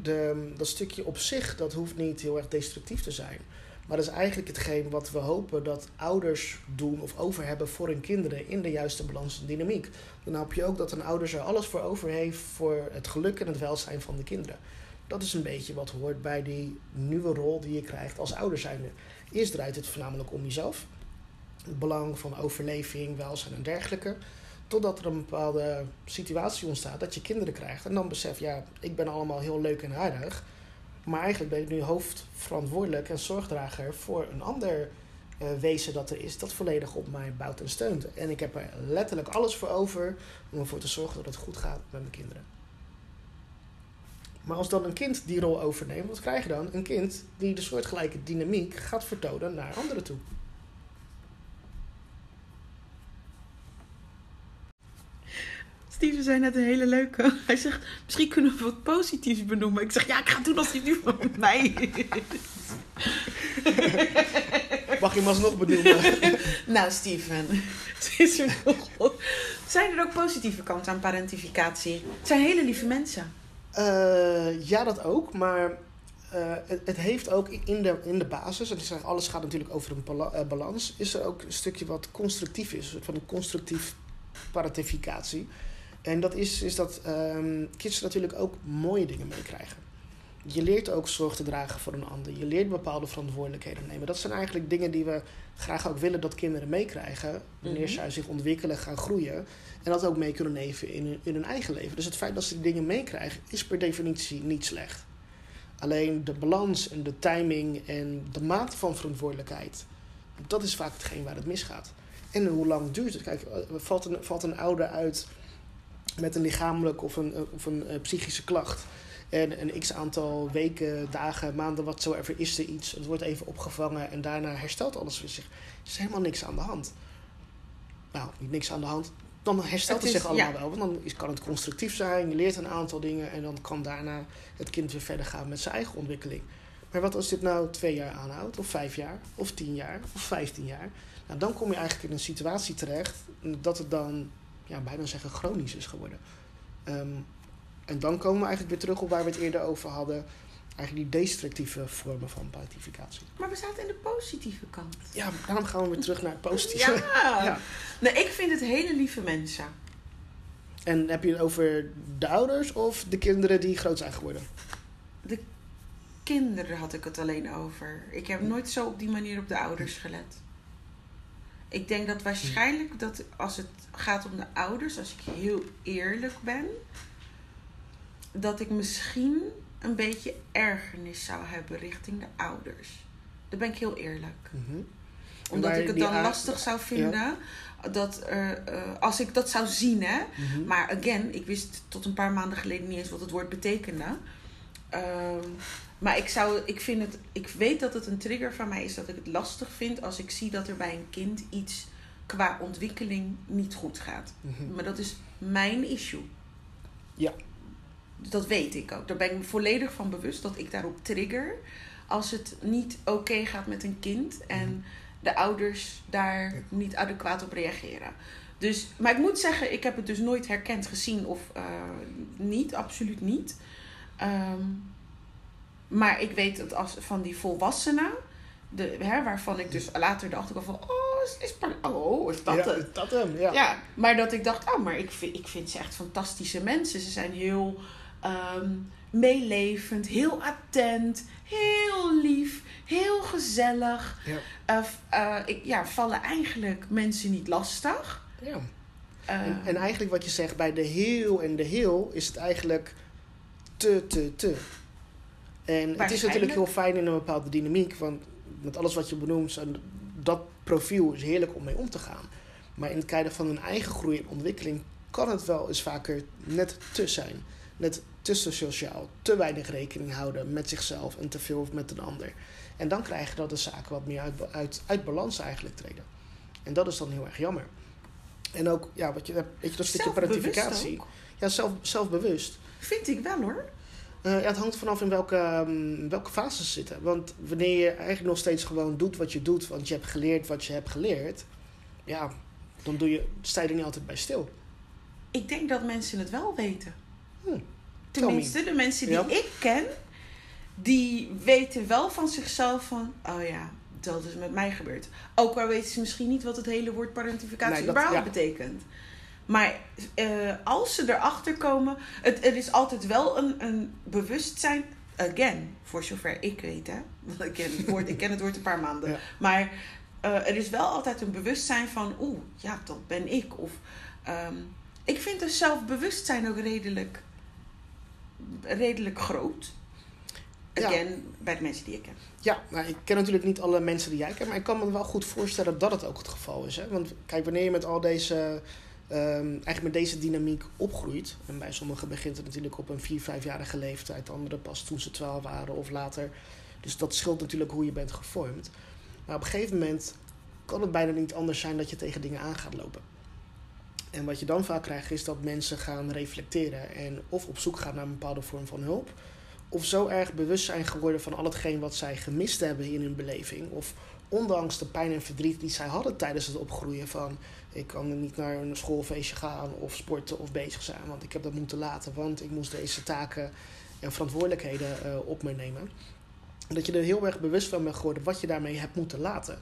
de, dat stukje op zich, dat hoeft niet heel erg destructief te zijn. Maar dat is eigenlijk hetgeen wat we hopen dat ouders doen of over hebben voor hun kinderen in de juiste balans en dynamiek. Dan hoop je ook dat een ouder er alles voor over heeft voor het geluk en het welzijn van de kinderen. Dat is een beetje wat hoort bij die nieuwe rol die je krijgt als ouder zijnde. Eerst draait het voornamelijk om jezelf. het belang van overleving, welzijn en dergelijke. Totdat er een bepaalde situatie ontstaat dat je kinderen krijgt. En dan besef ja, ik ben allemaal heel leuk en aardig. Maar eigenlijk ben ik nu hoofdverantwoordelijk en zorgdrager voor een ander uh, wezen dat er is, dat volledig op mij bouwt en steunt. En ik heb er letterlijk alles voor over om ervoor te zorgen dat het goed gaat met mijn kinderen. Maar als dan een kind die rol overneemt, wat krijg je dan? Een kind die de soortgelijke dynamiek gaat vertonen naar anderen toe. Steven zei net een hele leuke. Hij zegt, misschien kunnen we wat positiefs benoemen. Ik zeg, ja, ik ga het doen als hij nu van mij is. Mag je hem alsnog benoemen? nou, Steven. Zijn er ook positieve kanten aan parentificatie? Het zijn hele lieve mensen. Uh, ja, dat ook. Maar uh, het, het, heeft ook in de, in de basis, en ik zeg, alles gaat natuurlijk over een uh, balans, is er ook een stukje wat constructief is, een soort van een constructief parentificatie. En dat is, is dat um, kids natuurlijk ook mooie dingen meekrijgen. Je leert ook zorg te dragen voor een ander. Je leert bepaalde verantwoordelijkheden nemen. Dat zijn eigenlijk dingen die we graag ook willen dat kinderen meekrijgen. Wanneer mm zij zich ontwikkelen, gaan groeien. En dat ook mee kunnen nemen in hun, in hun eigen leven. Dus het feit dat ze die dingen meekrijgen is per definitie niet slecht. Alleen de balans en de timing en de mate van verantwoordelijkheid. Dat is vaak hetgeen waar het misgaat. En hoe lang duurt het? Kijk, valt een, valt een ouder uit met een lichamelijk of een, of een uh, psychische klacht. En een x aantal weken, dagen, maanden, watsoever is er iets. Het wordt even opgevangen en daarna herstelt alles voor zich. Er is helemaal niks aan de hand. Nou, niet niks aan de hand. Dan herstelt het, zich allemaal wel. Want dan is, kan het constructief zijn. Je leert een aantal dingen. En dan kan daarna het kind weer verder gaan met zijn eigen ontwikkeling. Maar wat als dit nou twee jaar aanhoudt? Of vijf jaar? Of tien jaar? Of vijftien jaar? Nou, dan kom je eigenlijk in een situatie terecht dat het dan ja, bijna zeggen chronisch is geworden. Um, en dan komen we eigenlijk weer terug op waar we het eerder over hadden. Eigenlijk die destructieve vormen van parentificatie. Maar we zaten in de positieve kant. Ja, daarom gaan we weer terug naar het positieve. Ja. ja. Nou, ik vind het hele lieve mensen. En heb je het over de ouders of de kinderen die groot zijn geworden? De kinderen had ik het alleen over. Ik heb nooit zo op die manier op de ouders gelet. Ik denk dat waarschijnlijk dat als het gaat om de ouders, als ik heel eerlijk ben, dat ik misschien een beetje ergernis zou hebben richting de ouders. Daar ben ik heel eerlijk. Mhm. Omdat ik het dan lastig zou vinden. Dat er, uh, als ik dat zou zien, hè. Mhm. Maar again, ik wist tot een paar maanden geleden niet eens wat het woord betekende. Um, maar ik, zou, ik, vind het, ik weet dat het een trigger van mij is dat ik het lastig vind als ik zie dat er bij een kind iets qua ontwikkeling niet goed gaat. Mhm. Maar dat is mijn issue. Ja. Dat weet ik ook. Daar ben ik me volledig van bewust dat ik daarop trigger. Als het niet oké gaat met een kind en mhm. de ouders daar niet adequaat op reageren. Dus, maar ik moet zeggen, ik heb het dus nooit herkend, gezien of uh, niet, absoluut niet. Um, maar ik weet dat als van die volwassenen, de, hè, waarvan ik dus later dacht ik al van, oh, is, is, oh, is dat ja, dat hem? Ja. ja. maar dat ik dacht, oh, maar ik vind, ik vind ze echt fantastische mensen. Ze zijn heel um, meelevend, heel attent, heel lief, heel gezellig. Ja. Uh, uh, ik, ja, vallen eigenlijk mensen niet lastig. Ja. Uh, en, en, eigenlijk wat je zegt bij de heel en de heel is het eigenlijk te, te, te. En het is natuurlijk heel fijn in een bepaalde dynamiek. Want met alles wat je benoemt, dat profiel is heerlijk om mee om te gaan. Maar in het kader van een eigen groei en ontwikkeling kan het wel eens vaker net te zijn. Net te sociaal, te weinig rekening houden met zichzelf en te veel met een ander. En dan krijg je dat de zaken wat meer uit, uit, uit balans eigenlijk treden. En dat is dan heel erg jammer. En ook, ja, wat je, weet je dat stukje parentificatie. Ja, zelf, zelfbewust. Vind ik wel hoor. Uh, ja, het hangt vanaf in welke, um, welke fase ze zitten. Want wanneer je eigenlijk nog steeds gewoon doet wat je doet, want je hebt geleerd wat je hebt geleerd, ja, dan doe je, sta je er niet altijd bij stil. Ik denk dat mensen het wel weten. Hm. Tenminste, de mensen die ik ken, die weten wel van zichzelf van, oh ja, dat is met mij gebeurd. Ook al weten ze misschien niet wat het hele woord parentificatie nee, überhaupt betekent. Maar uh, als ze erachter komen, het, het is altijd wel een, een bewustzijn. Again, voor zover ik weet, hè. Want ik ken het woord, ik ken het woord een paar maanden. Maar eh, er is wel altijd een bewustzijn van, oeh, ja, dat ben ik. Of ehm, ik vind dus zelfbewustzijn ook redelijk, redelijk groot. Ja. Again, bij de mensen die ik ken. Ja, maar ik ken natuurlijk niet alle mensen die jij kent, maar ik kan me wel goed voorstellen dat het ook het geval is. Hè? Want kijk, wanneer je met al deze, ehm, eigenlijk met deze dynamiek opgroeit, en bij sommigen begint het natuurlijk op een 4, 5-jarige leeftijd, anderen pas toen ze 12 waren of later. Dus dat scheelt natuurlijk hoe je bent gevormd. Maar op een gegeven moment kan het bijna niet anders zijn dat je tegen dingen aan gaat lopen. En wat je dan vaak krijgt is dat mensen gaan reflecteren en of op zoek gaan naar een bepaalde vorm van hulp, of zo erg bewust zijn geworden van al hetgeen wat zij gemist hebben in hun beleving. Of ondanks de pijn en verdriet die zij hadden tijdens het opgroeien van ik kan niet naar een schoolfeestje gaan of sporten of bezig zijn, want ik heb dat moeten laten, want ik moest deze taken en verantwoordelijkheden eh, op me nemen. Dat je er heel erg bewust van bent geworden wat je daarmee hebt moeten laten.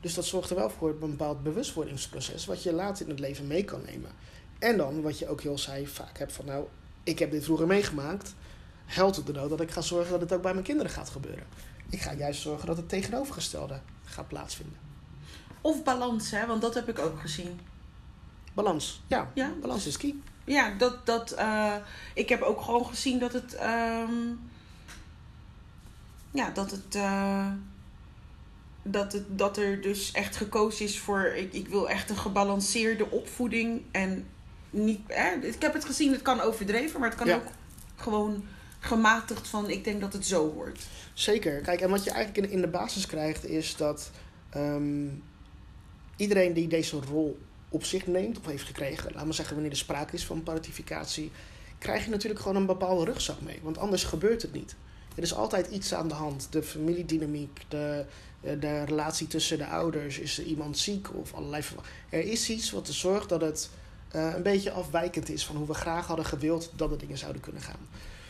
Dus dat zorgt er wel voor een bepaald bewustwordingsproces wat je later in het leven mee kan nemen. En dan, wat je ook heel zei, vaak hebt van nou, ik heb dit vroeger meegemaakt helpt het er dat ik ga zorgen dat het ook bij mijn kinderen gaat gebeuren. Ik ga juist zorgen dat het tegenovergestelde gaat plaatsvinden. Of balans, hè, want dat heb ik ook gezien. Balans, ja. Ja. Balans is key. Ja, dat, dat, eh, ik heb ook gewoon gezien dat het, ehm, ja, dat het, eh, dat het, dat er dus echt gekozen is voor, ik, ik wil echt een gebalanceerde opvoeding en niet, hè, ik heb het gezien, het kan overdreven, maar het kan Ja. ook gewoon gematigd van, ik denk dat het zo hoort. Zeker. Kijk, en wat je eigenlijk in, in de basis krijgt is dat ehm, iedereen die deze rol op zich neemt of heeft gekregen, laat maar zeggen wanneer er sprake is van paratificatie, krijg je natuurlijk gewoon een bepaalde rugzak mee. Want anders gebeurt het niet. Er is altijd iets aan de hand. De familiedynamiek, de, de relatie tussen de ouders. Is er iemand ziek of allerlei. Er is iets wat ervoor zorgt dat het eh, een beetje afwijkend is van hoe we graag hadden gewild dat de dingen zouden kunnen gaan.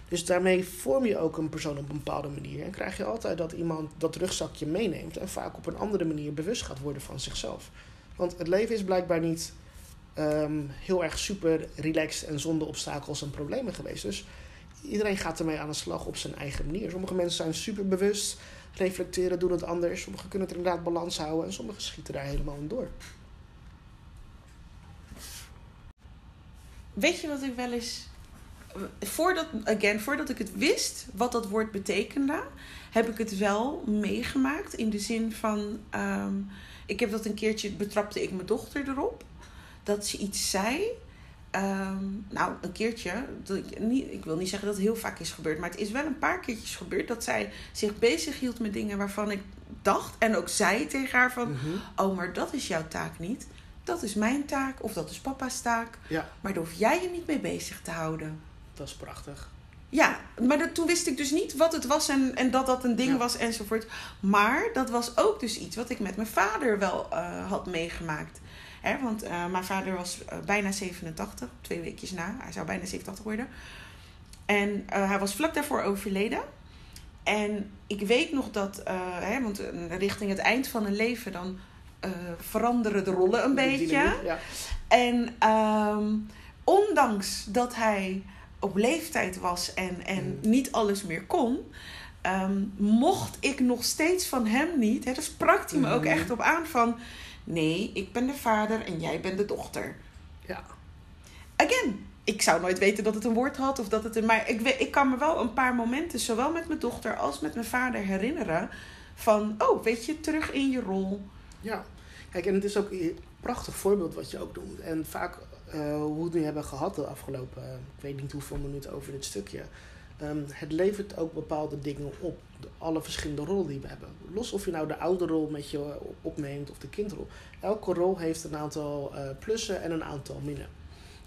Dus daarmee vorm je ook een persoon op een bepaalde manier. En krijg je altijd dat iemand dat rugzakje meeneemt en vaak op een andere manier bewust gaat worden van zichzelf. Want het leven is blijkbaar niet ehm, heel erg super relaxed en zonder obstakels en problemen geweest. Dus iedereen gaat ermee aan de slag op zijn eigen manier. Sommige mensen zijn super bewust, reflecteren, doen het anders. Sommigen kunnen het inderdaad balans houden en sommigen schieten daar helemaal in door. Weet je wat ik wel eens. Voordat, again, voordat ik het wist wat dat woord betekende, heb ik het wel meegemaakt. In de zin van. ehm, ik heb dat een keertje, betrapte ik mijn dochter erop. Dat ze iets zei. ehm, nou, een keertje. Dat ik, niet, ik wil niet zeggen dat het heel vaak is gebeurd. Maar het is wel een paar keertjes gebeurd dat zij zich bezig hield met dingen waarvan ik dacht. En ook zei tegen haar van. Oh, maar dat is jouw taak niet. Dat is mijn taak of dat is papa's taak. Ja, Maar daar hoef jij je niet mee bezig te houden. Dat is prachtig. Ja, maar dat, toen wist ik dus niet wat het was en, en dat dat een ding Ja. was enzovoort. Maar dat was ook dus iets wat ik met mijn vader wel eh, had meegemaakt. Hè, want eh, mijn vader was eh, bijna 87, twee weekjes na. Hij zou bijna 87 worden. En hij was vlak daarvoor overleden. En ik weet nog dat, hè, want richting het eind van een leven dan veranderen de rollen een De beetje. dynamiek, Ja. En ehm, ondanks dat hij op leeftijd was en, en Mm. niet alles meer kon, ehm, mocht ik nog steeds van hem niet. Hè, daar sprak hij me ook Mhm. echt op aan van: nee, ik ben de vader en jij bent de dochter. ja. Again, ik zou nooit weten dat het een woord had of dat het een. Maar ik, weet, ik kan me wel een paar momenten, zowel met mijn dochter als met mijn vader, herinneren. Van, oh, weet je, terug in je rol. Ja, kijk, en het is ook een prachtig voorbeeld wat je ook doet. En vaak eh, hoe nu hebben gehad de afgelopen, eh, ik weet niet hoeveel minuten over dit stukje. ehm, het levert ook bepaalde dingen op. De, alle verschillende rollen die we hebben. Los of je nou de ouderrol met je opneemt of de kindrol. Elke rol heeft een aantal eh, plussen en een aantal minnen.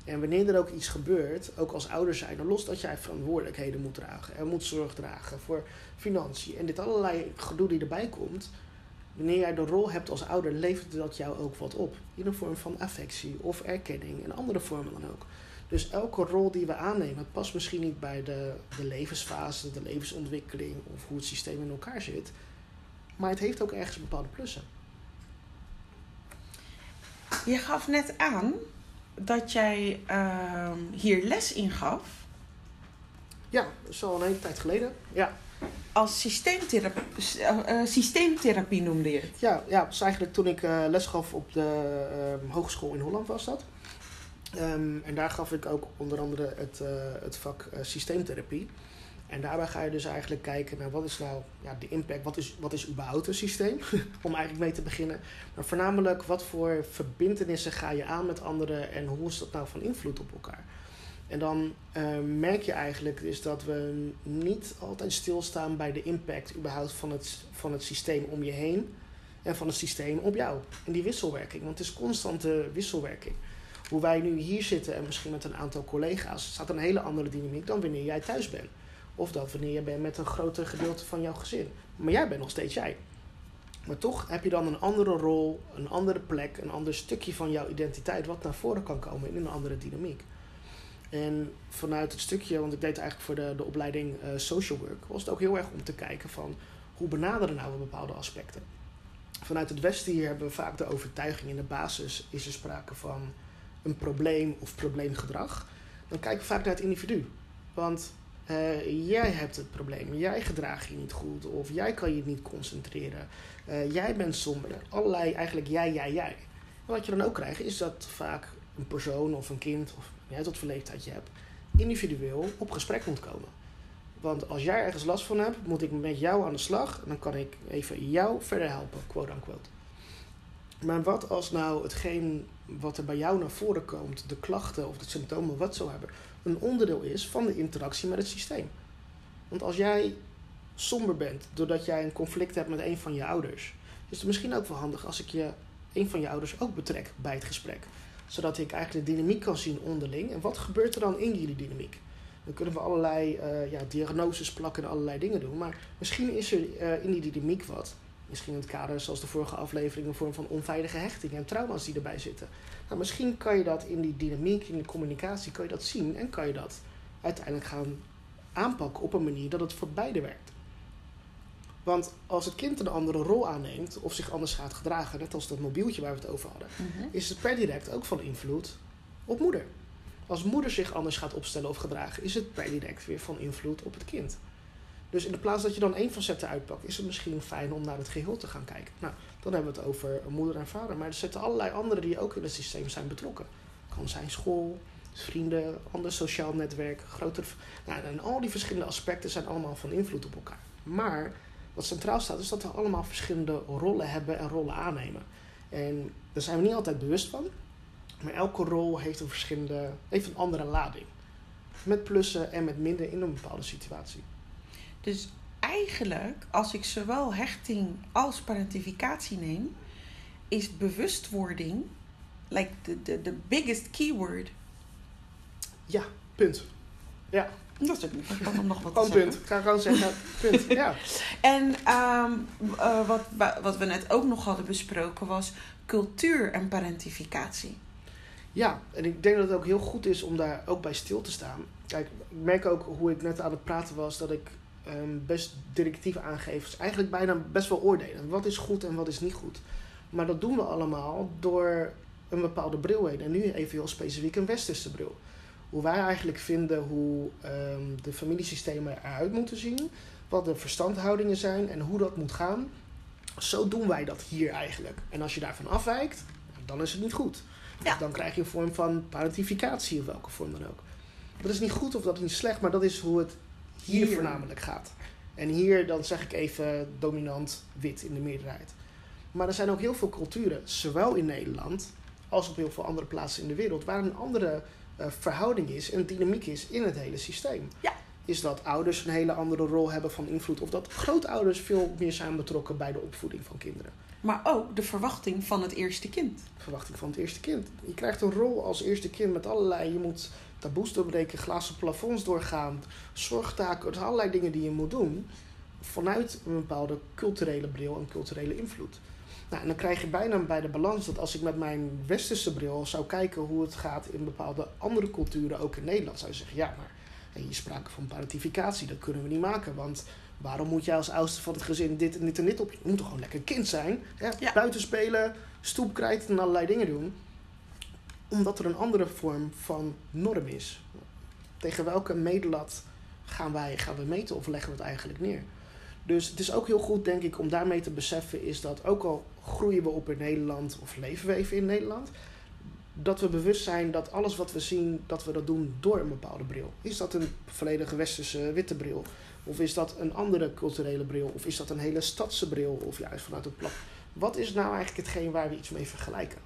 En wanneer er ook iets gebeurt, ook als ouder zijn, los dat jij verantwoordelijkheden moet dragen en moet zorg dragen voor financiën en dit allerlei gedoe die erbij komt, Wanneer jij de rol hebt als ouder, levert dat jou ook wat op. In de vorm van affectie of erkenning en andere vormen dan ook. Dus elke rol die we aannemen, het past misschien niet bij de, de levensfase, de levensontwikkeling of hoe het systeem in elkaar zit. Maar het heeft ook ergens bepaalde plussen. Je gaf net aan dat jij ehm, hier les in gaf. Ja, dat is al een hele tijd geleden. Ja. Als systeemtherapie, uh, systeemtherapie noemde je het. Ja, ja, dus eigenlijk toen ik uh, les gaf op de uh, hogeschool in Holland was dat. Um, en daar gaf ik ook onder andere het, het vak systeemtherapie. En daarbij ga je dus eigenlijk kijken naar wat is nou ja, de impact, wat is, wat is überhaupt een systeem, om eigenlijk mee te beginnen. Maar voornamelijk wat voor verbindenissen ga je aan met anderen en hoe is dat nou van invloed op elkaar. En dan uh, merk je eigenlijk is dat we niet altijd stilstaan bij de impact überhaupt van het, van het systeem om je heen en van het systeem op jou. En die wisselwerking, want het is constante wisselwerking. Hoe wij nu hier zitten en misschien met een aantal collega's, staat een hele andere dynamiek dan wanneer jij thuis bent. Of dat wanneer je bent met een groter gedeelte van jouw gezin. Maar jij bent nog steeds jij. Maar toch heb je dan een andere rol, een andere plek, een ander stukje van jouw identiteit wat naar voren kan komen in een andere dynamiek. En vanuit het stukje, want ik deed eigenlijk voor de, de opleiding uh, social work, was het ook heel erg om te kijken van hoe benaderen nou bepaalde aspecten. Vanuit het Westen hier hebben we vaak de overtuiging in de basis is er sprake van een probleem of probleemgedrag. Dan kijken we vaak naar het individu. Want uh, jij hebt het probleem, jij gedraagt je niet goed of jij kan je niet concentreren. Uh, jij bent somber. Allerlei, eigenlijk jij, jij, jij. En wat je dan ook krijgt is dat vaak een persoon of een kind of wat voor leeftijd je hebt, individueel op gesprek moet komen. Want als jij ergens last van hebt, moet ik met jou aan de slag en dan kan ik even jou verder helpen, quote unquote. Maar wat als nou hetgeen wat er bij jou naar voren komt, de klachten of de symptomen wat zo hebben, een onderdeel is van de interactie met het systeem? Want als jij somber bent doordat jij een conflict hebt met een van je ouders, is het misschien ook wel handig als ik je een van je ouders ook betrek bij het gesprek zodat ik eigenlijk de dynamiek kan zien onderling. En wat gebeurt er dan in die dynamiek? Dan kunnen we allerlei uh, ja, diagnoses plakken en allerlei dingen doen. Maar misschien is er uh, in die dynamiek wat. Misschien in het kader, zoals de vorige aflevering, een vorm van onveilige hechting en trauma's die erbij zitten. Nou, misschien kan je dat in die dynamiek, in de communicatie, kan je dat zien en kan je dat uiteindelijk gaan aanpakken op een manier dat het voor beide werkt. Want als het kind een andere rol aanneemt of zich anders gaat gedragen, net als dat mobieltje waar we het over hadden, mhm. is het per direct ook van invloed op moeder. Als moeder zich anders gaat opstellen of gedragen, is het per direct weer van invloed op het kind. Dus in de plaats dat je dan één facet uitpakt, is het misschien fijn om naar het geheel te gaan kijken. Nou, dan hebben we het over moeder en vader. Maar er zitten allerlei anderen die ook in het systeem zijn betrokken. Kan zijn school, vrienden, ander sociaal netwerk, groter. Nou, en al die verschillende aspecten zijn allemaal van invloed op elkaar. Maar wat centraal staat, is dat we allemaal verschillende rollen hebben en rollen aannemen. En daar zijn we niet altijd bewust van. Maar elke rol heeft een verschillende, heeft een andere lading. Met plussen en met minder in een bepaalde situatie. Dus eigenlijk, als ik zowel hechting als parentificatie neem, is bewustwording like the, the, the biggest keyword. Ja, punt. Ja, dat is ook niet van om nog wat zeggen. punt. Ik ga gewoon zeggen, punt. Ja. En um, uh, wat, wat we net ook nog hadden besproken was cultuur en parentificatie. Ja, en ik denk dat het ook heel goed is om daar ook bij stil te staan. Kijk, ik merk ook hoe ik net aan het praten was dat ik um, best directief aangeef. Dus eigenlijk bijna best wel oordelen. Wat is goed en wat is niet goed. Maar dat doen we allemaal door een bepaalde bril heen. En nu even heel specifiek een westerse bril hoe wij eigenlijk vinden hoe um, de familiesystemen eruit moeten zien, wat de verstandhoudingen zijn en hoe dat moet gaan. Zo doen wij dat hier eigenlijk. En als je daarvan afwijkt, dan is het niet goed. Ja. Dan krijg je een vorm van parentificatie of welke vorm dan ook. Dat is niet goed of dat is niet slecht, maar dat is hoe het hier, hier. voornamelijk gaat. En hier dan zeg ik even dominant wit in de meerderheid. Maar er zijn ook heel veel culturen, zowel in Nederland als op heel veel andere plaatsen in de wereld, waar een andere verhouding is en dynamiek is in het hele systeem. Ja. Is dat ouders een hele andere rol hebben van invloed, of dat grootouders veel meer zijn betrokken bij de opvoeding van kinderen. Maar ook de verwachting van het eerste kind. Verwachting van het eerste kind. Je krijgt een rol als eerste kind met allerlei. Je moet taboes doorbreken, glazen plafonds doorgaan, zorgtaken, allerlei dingen die je moet doen. Vanuit een bepaalde culturele bril en culturele invloed. Nou, en dan krijg je bijna bij de balans dat als ik met mijn westerse bril zou kijken hoe het gaat in bepaalde andere culturen, ook in Nederland, zou je zeggen, ja, maar je sprake van parentificatie, dat kunnen we niet maken. Want waarom moet jij als oudste van het gezin dit en dit en dit op? Je moet toch gewoon lekker kind zijn? Ja? Buiten spelen, stoepkrijt en allerlei dingen doen. Omdat er een andere vorm van norm is. Tegen welke medelat gaan wij gaan we meten of leggen we het eigenlijk neer? Dus het is ook heel goed, denk ik, om daarmee te beseffen, is dat ook al groeien we op in Nederland of leven we even in Nederland, dat we bewust zijn dat alles wat we zien, dat we dat doen door een bepaalde bril. Is dat een volledige westerse witte bril? Of is dat een andere culturele bril? Of is dat een hele stadse bril? Of juist vanuit het plat? Wat is nou eigenlijk hetgeen waar we iets mee vergelijken?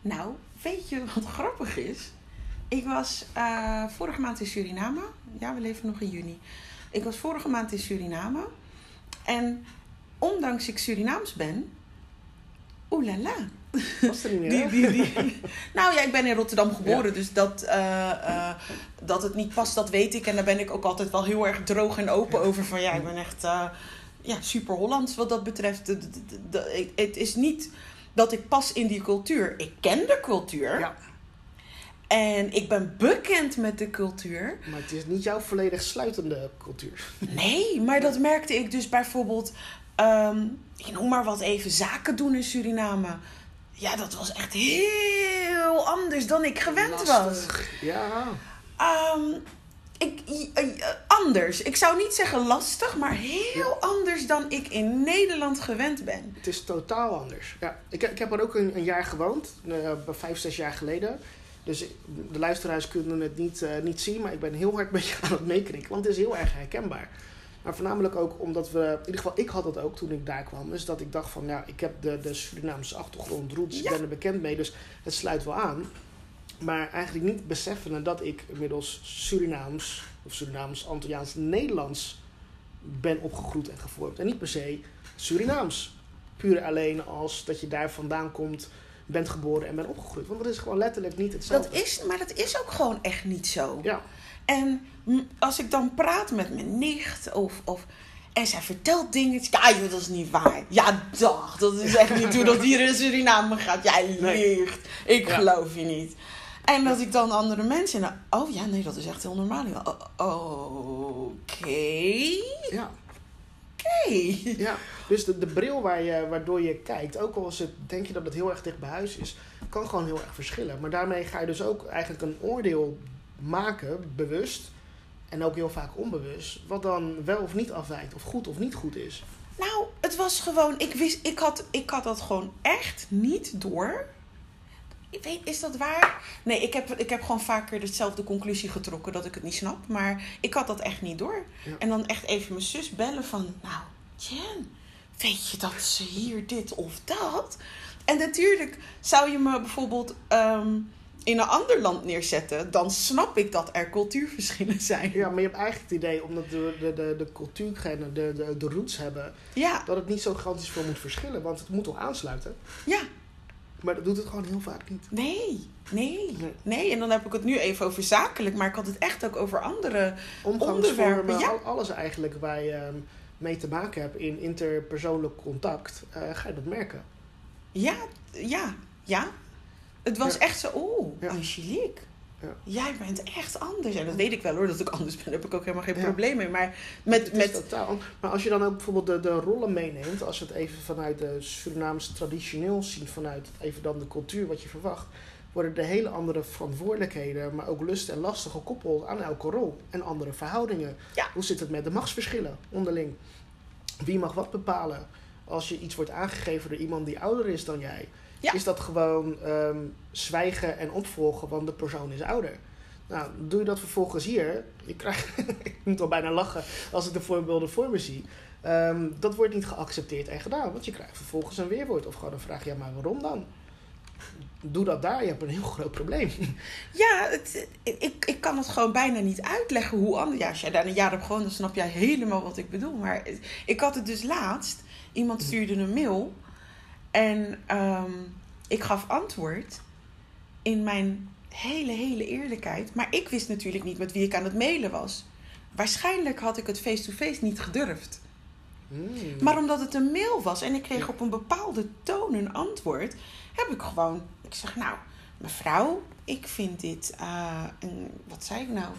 Nou, weet je wat grappig is? Ik was uh, vorige maand in Suriname. Ja, we leven nog in juni. Ik was vorige maand in Suriname. En ondanks ik Surinaams ben, oelala. Was er niet meer? Die, die, die. nou ja, ik ben in Rotterdam geboren, dus dat, uh, uh, dat het niet past, dat weet ik. En daar ben ik ook altijd wel heel erg droog en open over. Van ja, ik ben echt uh, ja, super Hollands wat dat betreft. Het is niet dat ik pas in die cultuur. Ik ken de cultuur. Ja. En ik ben bekend met de cultuur. Maar het is niet jouw volledig sluitende cultuur. Nee, maar dat merkte ik dus bijvoorbeeld. Um, ik noem maar wat even zaken doen in Suriname. Ja, dat was echt heel anders dan ik gewend Lastig. was. Ja. Um, ik, uh, anders. Ik zou niet zeggen lastig, maar heel ja. anders dan ik in Nederland gewend ben. Het is totaal anders. Ja, ik, ik heb er ook een, een jaar gewoond, uh, vijf, zes jaar geleden. Dus de luisteraars kunnen het niet, uh, niet zien, maar ik ben heel hard met je aan het meekrikken. Want het is heel erg herkenbaar. Maar voornamelijk ook omdat we, in ieder geval ik had het ook toen ik daar kwam. Dus dat ik dacht van, ja, ik heb de, de Surinaamse achtergrond, roots, ja. ik ben er bekend mee. Dus het sluit wel aan. Maar eigenlijk niet beseffende dat ik inmiddels Surinaams, of Surinaams, Antilliaans, Nederlands ben opgegroeid en gevormd. En niet per se Surinaams. Puur alleen als dat je daar vandaan komt, bent geboren en bent opgegroeid. Want dat is gewoon letterlijk niet hetzelfde. Dat is, maar dat is ook gewoon echt niet zo. Ja. En als ik dan praat met mijn nicht of, of en zij vertelt dingen. Ja, joh, dat is niet waar. Ja, dag. Dat is echt niet hoe dat hier in Suriname gaat. Jij liegt. Ik ja. geloof je niet. En dat ik dan andere mensen. Nou, oh ja, nee, dat is echt heel normaal. Oh, Oké. Okay. Ja. Okay. Ja, dus de, de bril waar je, waardoor je kijkt, ook al is het, denk je dat het heel erg dicht bij huis is, kan gewoon heel erg verschillen. Maar daarmee ga je dus ook eigenlijk een oordeel maken, bewust en ook heel vaak onbewust, wat dan wel of niet afwijkt, of goed of niet goed is. Nou, het was gewoon, ik wist, ik had, ik had dat gewoon echt niet door. Ik weet, is dat waar? Nee, ik heb, ik heb gewoon vaker dezelfde conclusie getrokken dat ik het niet snap. Maar ik had dat echt niet door. Ja. En dan echt even mijn zus bellen van, nou, Jen, weet je dat ze hier dit of dat? En natuurlijk zou je me bijvoorbeeld um, in een ander land neerzetten, dan snap ik dat er cultuurverschillen zijn. Ja, maar je hebt eigenlijk het idee, omdat de, de, de, de cultuurgenen, de, de, de roots hebben, ja. dat het niet zo gigantisch veel moet verschillen. Want het moet toch aansluiten? Ja. Maar dat doet het gewoon heel vaak niet. Nee, nee, nee. Nee, en dan heb ik het nu even over zakelijk, maar ik had het echt ook over andere onderwerpen. Ja. Alles eigenlijk waar je mee te maken hebt in interpersoonlijk contact, uh, ga je dat merken. Ja, ja, ja. Het was Ja. echt zo, oeh, Ja. Angelique. Ja. Jij bent echt anders. En dat weet ik wel hoor, dat ik anders ben. Daar heb ik ook helemaal geen Ja. probleem mee. Maar met, met totaal. Maar als je dan ook bijvoorbeeld de, de rollen meeneemt, als we het even vanuit de Surinaamse traditioneel zien, vanuit even dan de cultuur wat je verwacht, worden er hele andere verantwoordelijkheden, maar ook lust en lasten gekoppeld aan elke rol en andere verhoudingen. Ja. Hoe zit het met de machtsverschillen onderling? Wie mag wat bepalen? Als je iets wordt aangegeven door iemand die ouder is dan jij, Ja. is dat gewoon ehm, zwijgen en opvolgen, want de persoon is ouder. Nou, doe je dat vervolgens hier, je krijgt, ik moet al bijna lachen als ik de voorbeelden voor me zie. Ehm, dat wordt niet geaccepteerd en gedaan, want je krijgt vervolgens een weerwoord of gewoon een vraag, ja maar waarom dan? Doe dat daar, je hebt een heel groot probleem. Ja, het, ik, ik kan het gewoon bijna niet uitleggen hoe anders. Ja, als jij daar een jaar hebt gewoond, dan snap jij helemaal wat ik bedoel. Maar ik had het dus laatst. Iemand stuurde een mail. En ehm, ik gaf antwoord in mijn hele, hele eerlijkheid. Maar ik wist natuurlijk niet met wie ik aan het mailen was. Waarschijnlijk had ik het face-to-face niet gedurfd. Hmm. Maar omdat het een mail was en ik kreeg op een bepaalde toon een antwoord, heb ik gewoon. Ik zeg, nou, mevrouw, ik vind dit. eh, een, wat zei ik nou?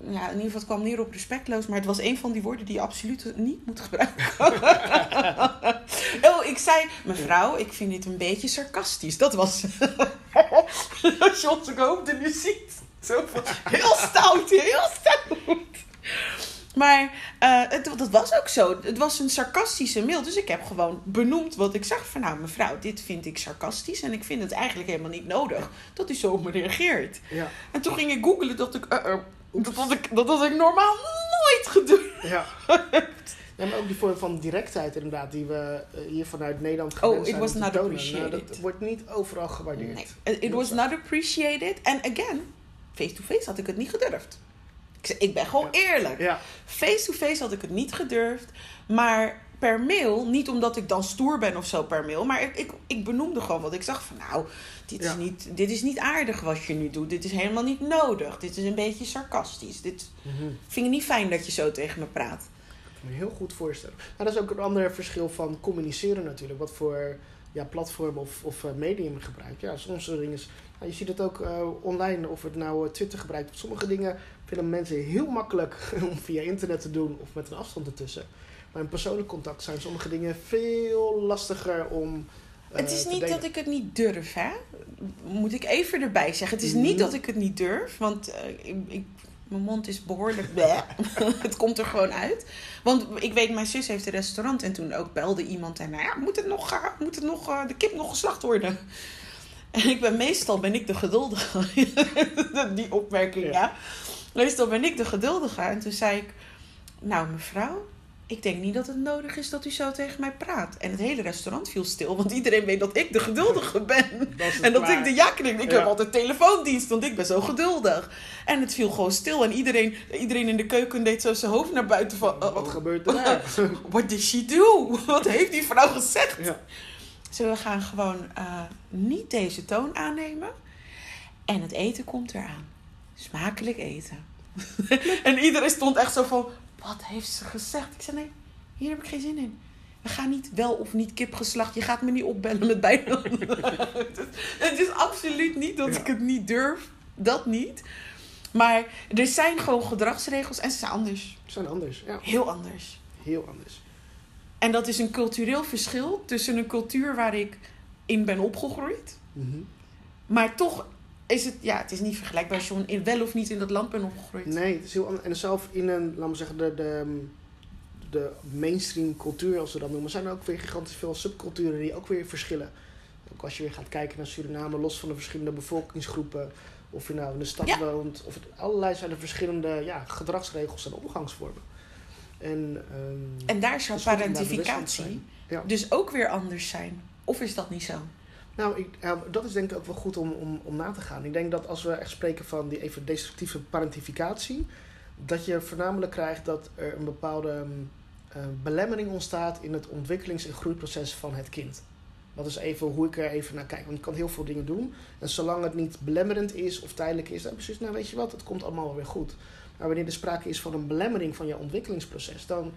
Ja, in ieder geval het kwam neer op respectloos, maar het was een van die woorden die je absoluut niet moet gebruiken. oh, ik zei, mevrouw, ik vind dit een beetje sarcastisch. Dat was. Als je onze hoofden nu ziet. Zo van, heel stout, heel stout. Maar uh, het, dat was ook zo. Het was een sarcastische mail. Dus ik heb gewoon benoemd wat ik zag. Van nou, mevrouw, dit vind ik sarcastisch. En ik vind het eigenlijk helemaal niet nodig dat u zo op me reageert. Ja. En toen ging ik googlen. dacht ik, uh, uh, dat, had ik, dat had ik normaal nooit gedaan. Ja. Ja, maar ook die vorm van directheid inderdaad, die we hier vanuit Nederland gewend oh, it was not tonen. appreciated. Nou, dat wordt niet overal gewaardeerd. Nee, it was not appreciated. And again, face-to-face had ik het niet gedurfd. Ik, ik ben gewoon eerlijk. Face-to-face had ik het niet gedurfd. Maar per mail, niet omdat ik dan stoer ben of zo per mail. Maar ik, ik, ik benoemde gewoon wat ik zag van nou, dit, is niet, dit is niet aardig wat je nu doet. Dit is helemaal niet nodig. Dit is een beetje sarcastisch. Dit Mhm. vind ik niet fijn dat je zo tegen me praat. Ik kan me heel goed voorstellen. Maar dat is ook een ander verschil van communiceren natuurlijk. Wat voor ja, platform of, of uh, medium je gebruikt. Ja, soms dingen is, nou, je ziet het ook uh, online, of het nou uh, Twitter gebruikt. Sommige dingen vinden mensen heel makkelijk om via internet te doen of met een afstand ertussen. Maar in persoonlijk contact zijn sommige dingen veel lastiger om. het is niet dat ik het niet durf, hè? Moet ik even erbij zeggen. Het is niet dat ik het niet durf, want ik, ik mijn mond is behoorlijk het komt er gewoon uit. Want ik weet, mijn zus heeft een restaurant en toen ook belde iemand en nou ja, moet het nog, uh, moet het nog de kip nog geslacht worden? En ik ben meestal ben ik de geduldige. Die opmerking, ja. ja. Meestal ben ik de geduldige. En toen zei ik, nou mevrouw, ik denk niet dat het nodig is dat u zo tegen mij praat. En het hele restaurant viel stil, want iedereen weet dat ik de geduldige ben. Dat en dat klaar. ik de ja knik. Ik ja. heb altijd telefoondienst, want ik ben zo geduldig. En het viel gewoon stil en iedereen, iedereen in de keuken deed zo zijn hoofd naar buiten van... Uh, wat gebeurt er daar? What did she do? Wat heeft die vrouw gezegd? Ja. Zullen we gaan gewoon uh, niet deze toon aannemen? En het eten komt eraan. Smakelijk eten. en iedereen stond echt zo van wat heeft ze gezegd? Ik zei, nee, hier heb ik geen zin in. We gaan niet wel of niet kip geslacht. Je gaat me niet opbellen met bijna. het is absoluut niet dat ja. ik het niet durf. Dat niet. Maar er zijn gewoon gedragsregels en ze zijn anders. Ze zijn anders, ja. Heel anders. Heel anders. En dat is een cultureel verschil tussen een cultuur waar ik in ben opgegroeid. Mm -hmm. Maar toch is het, ja, het is niet vergelijkbaar als je wel of niet in dat land bent opgegroeid. Nee, het is heel anders. En zelf in een, laten we zeggen, de, de, de mainstream cultuur, als we dat noemen, zijn er ook weer gigantisch veel subculturen die ook weer verschillen. Ook als je weer gaat kijken naar Suriname, los van de verschillende bevolkingsgroepen, of je nou in de stad ja. woont, of het, allerlei zijn er verschillende ja, gedragsregels en omgangsvormen. En, um, en daar zou dus parentificatie dus ook weer anders zijn. Of is dat niet zo? Nou, ik, dat is denk ik ook wel goed om, om, om na te gaan. Ik denk dat als we echt spreken van die even destructieve parentificatie, dat je voornamelijk krijgt dat er een bepaalde uh, belemmering ontstaat in het ontwikkelings- en groeiproces van het kind. Dat is even hoe ik er even naar kijk. Want je kan heel veel dingen doen. En zolang het niet belemmerend is of tijdelijk is, dan precies, nou weet je wat, het komt allemaal wel weer goed. Maar wanneer er sprake is van een belemmering van je ontwikkelingsproces, dan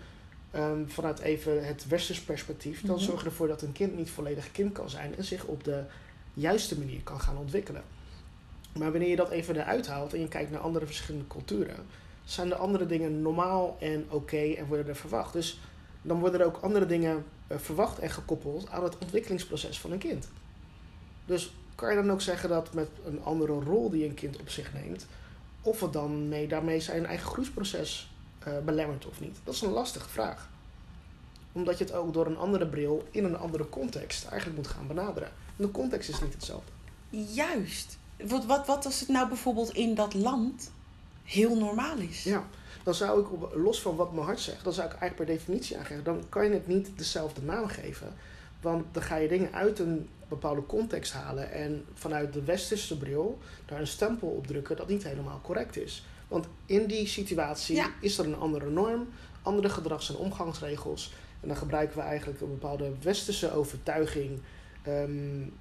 Um, vanuit even het westers perspectief, dan -hmm. zorg je ervoor dat een kind niet volledig kind kan zijn en zich op de juiste manier kan gaan ontwikkelen. Maar wanneer je dat even eruit haalt en je kijkt naar andere verschillende culturen, zijn de andere dingen normaal en oké okay en worden er verwacht. Dus dan worden er ook andere dingen uh, verwacht en gekoppeld aan het ontwikkelingsproces van een kind. Dus kan je dan ook zeggen dat met een andere rol die een kind op zich neemt, of het dan mee, daarmee zijn eigen groeiproces uh, belemmert of niet? Dat is een lastige vraag. Omdat je het ook door een andere bril in een andere context eigenlijk moet gaan benaderen. En de context is niet hetzelfde. Juist. Wat, wat, wat als het nou bijvoorbeeld in dat land heel normaal is? Ja, dan zou ik, op, los van wat mijn hart zegt, dan zou ik eigenlijk per definitie aangeven. Dan kan je het niet dezelfde naam geven. Want dan ga je dingen uit een bepaalde context halen en vanuit de westerse bril daar een stempel op drukken dat niet helemaal correct is. Want in die situatie ja. is er een andere norm, andere gedrags- en omgangsregels. En dan gebruiken we eigenlijk een bepaalde westerse overtuiging. Um,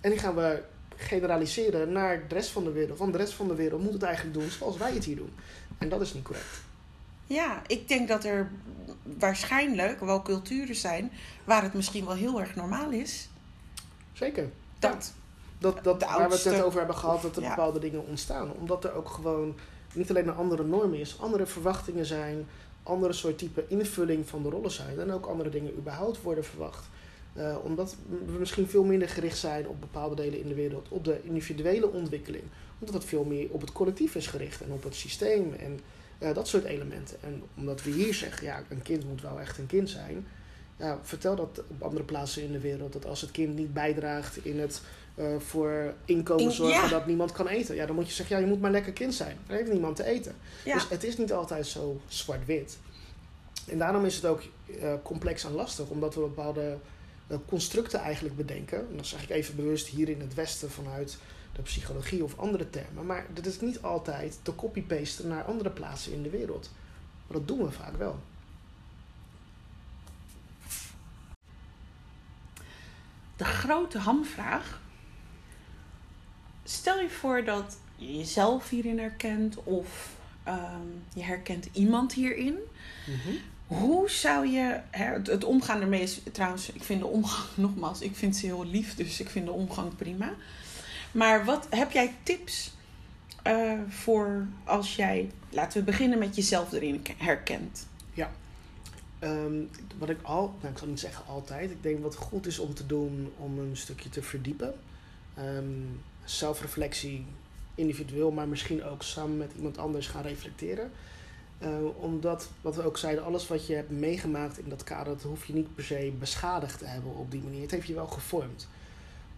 en die gaan we generaliseren naar de rest van de wereld. Want de rest van de wereld moet het eigenlijk doen zoals wij het hier doen. En dat is niet correct. Ja, ik denk dat er waarschijnlijk wel culturen zijn waar het misschien wel heel erg normaal is. Zeker. Dat. Dat, dat waar we het net over hebben gehad, dat er ja. bepaalde dingen ontstaan. Omdat er ook gewoon niet alleen een andere norm is, andere verwachtingen zijn, andere soort type invulling van de rollen zijn en ook andere dingen überhaupt worden verwacht. Uh, omdat we misschien veel minder gericht zijn op bepaalde delen in de wereld, op de individuele ontwikkeling. Omdat het veel meer op het collectief is gericht en op het systeem en Uh, dat soort elementen. En omdat we hier zeggen, ja, een kind moet wel echt een kind zijn. Ja, vertel dat op andere plaatsen in de wereld. Dat als het kind niet bijdraagt in het uh, voor inkomen zorgen ja. dat niemand kan eten. Ja, dan moet je zeggen, ja, je moet maar lekker kind zijn. Er heeft niemand te eten. Ja. Dus het is niet altijd zo zwart-wit. En daarom is het ook uh, complex en lastig, omdat we bepaalde uh, constructen eigenlijk bedenken. En dat zeg ik even bewust hier in het Westen vanuit de psychologie of andere termen. Maar dat is niet altijd te copy-pasten naar andere plaatsen in de wereld. Maar dat doen we vaak wel. De grote hamvraag. Stel je voor dat je jezelf hierin herkent of um, je herkent iemand hierin. Mm hoe zou je, het, het, omgaan ermee is trouwens, ik vind de omgang, nogmaals, ik vind ze heel lief, dus ik vind de omgang prima. Maar wat heb jij tips uh, voor als jij, laten we beginnen met jezelf erin herkent? Ja, um, wat ik al, nou ik zal niet zeggen altijd, ik denk wat goed is om te doen om een stukje te verdiepen. Um, zelfreflectie individueel, maar misschien ook samen met iemand anders gaan reflecteren. Uh, omdat, wat we ook zeiden, alles wat je hebt meegemaakt in dat kader, dat hoef je niet per se beschadigd te hebben op die manier. Het heeft je wel gevormd.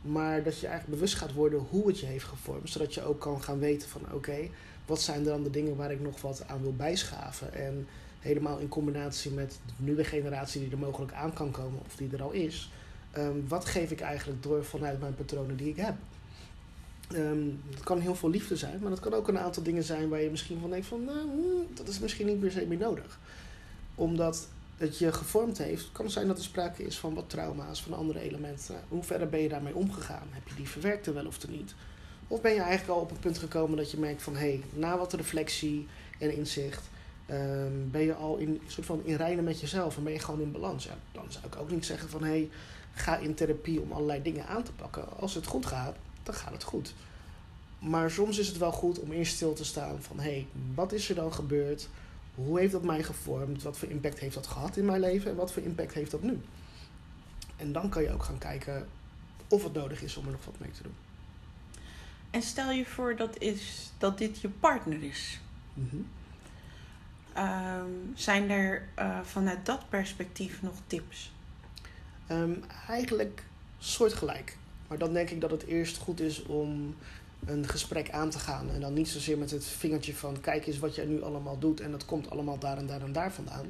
Maar dat je eigenlijk bewust gaat worden hoe het je heeft gevormd. Zodat je ook kan gaan weten van oké, wat zijn dan de dingen waar ik nog wat aan wil bijschaven. En helemaal in combinatie met de nieuwe generatie die er mogelijk aan kan komen of die er al is. Um, wat geef ik eigenlijk door vanuit mijn patronen die ik heb? Um, het kan heel veel liefde zijn, maar dat kan ook een aantal dingen zijn waar je misschien van denkt van, nou, hmm, dat is misschien niet per se meer nodig. Omdat het je gevormd heeft, kan het zijn dat er sprake is van wat trauma's, van andere elementen. Hoe verder ben je daarmee omgegaan? Heb je die verwerkt er wel of niet? Of ben je eigenlijk al op een punt gekomen dat je merkt van, hé, hey, na wat reflectie en inzicht, um, ben je al in soort van in rijden met jezelf en ben je gewoon in balans. Ja, dan zou ik ook niet zeggen van, hé, hey, ga in therapie om allerlei dingen aan te pakken. Als het goed gaat, dan gaat het goed. Maar soms is het wel goed om eerst stil te staan van hé, hey, wat is er dan gebeurd? Hoe heeft dat mij gevormd? Wat voor impact heeft dat gehad in mijn leven en wat voor impact heeft dat nu? En dan kan je ook gaan kijken of het nodig is om er nog wat mee te doen. En stel je voor dat, is, dat dit je partner is. Mm zijn er uh, vanuit dat perspectief nog tips? Um, eigenlijk soortgelijk. Maar dan denk ik dat het eerst goed is om een gesprek aan te gaan. En dan niet zozeer met het vingertje van kijk eens wat jij nu allemaal doet en dat komt allemaal daar en daar en daar vandaan.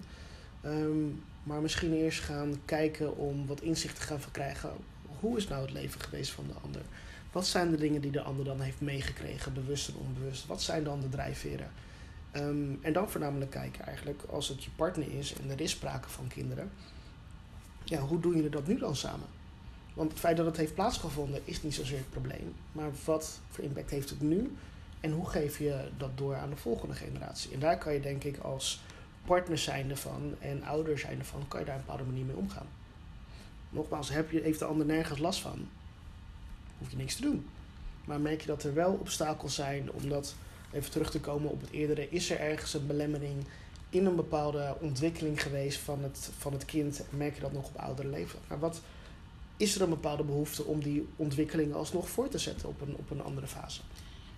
Um, maar misschien eerst gaan kijken om wat inzicht te gaan verkrijgen. Hoe is nou het leven geweest van de ander? Wat zijn de dingen die de ander dan heeft meegekregen, bewust en onbewust? Wat zijn dan de drijfveren? Um, en dan voornamelijk kijken eigenlijk, als het je partner is en er is sprake van kinderen. Ja, hoe doen jullie dat nu dan samen? Want het feit dat het heeft plaatsgevonden is niet zozeer het probleem. Maar wat voor impact heeft het nu? En hoe geef je dat door aan de volgende generatie? En daar kan je denk ik als partner zijnde van en ouder zijnde van, kan je daar een bepaalde manier mee omgaan. Nogmaals, heb je, heeft de ander nergens last van, hoef je niks te doen. Maar merk je dat er wel obstakels zijn, omdat, even terug te komen op het eerdere, is er ergens een belemmering in een bepaalde ontwikkeling geweest van het, van het kind, merk je dat nog op oudere leven. Maar wat is er een bepaalde behoefte om die ontwikkeling alsnog voor te zetten op een, op een andere fase.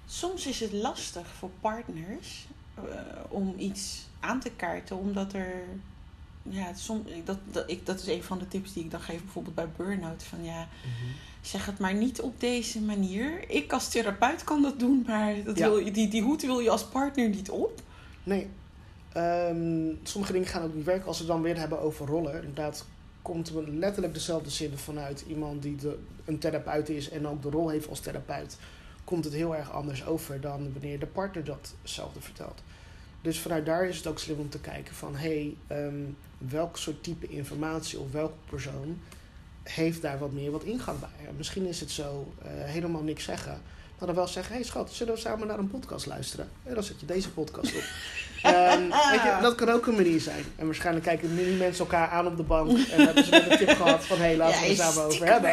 Soms is het lastig voor partners uh, om iets aan te kaarten, omdat er. Ja, som, dat, dat, ik, dat is een van de tips die ik dan geef, bijvoorbeeld bij burn-out. Van ja, mm-hmm. zeg het maar niet op deze manier. Ik als therapeut kan dat doen, maar dat wil, die, die hoed wil je als partner niet op. Nee. Um, sommige dingen gaan ook niet werken als we dan weer hebben over rollen. Inderdaad, komt letterlijk dezelfde zin vanuit iemand die de, een therapeut is en ook de rol heeft als therapeut. Komt het heel erg anders over dan wanneer de partner datzelfde vertelt. Dus vanuit daar is het ook slim om te kijken van hé, hey, um, welk soort type informatie of welke persoon heeft daar wat meer wat ingang bij. misschien is het zo uh, helemaal niks zeggen. Maar dan wel zeggen, hé hey schat, zullen we samen naar een podcast luisteren? En dan zet je deze podcast op. Um, weet je, dat kan ook een manier zijn. En waarschijnlijk kijken nu mensen elkaar aan op de bank en hebben ze een tip gehad van hé, hey, laten we het samen over hebben.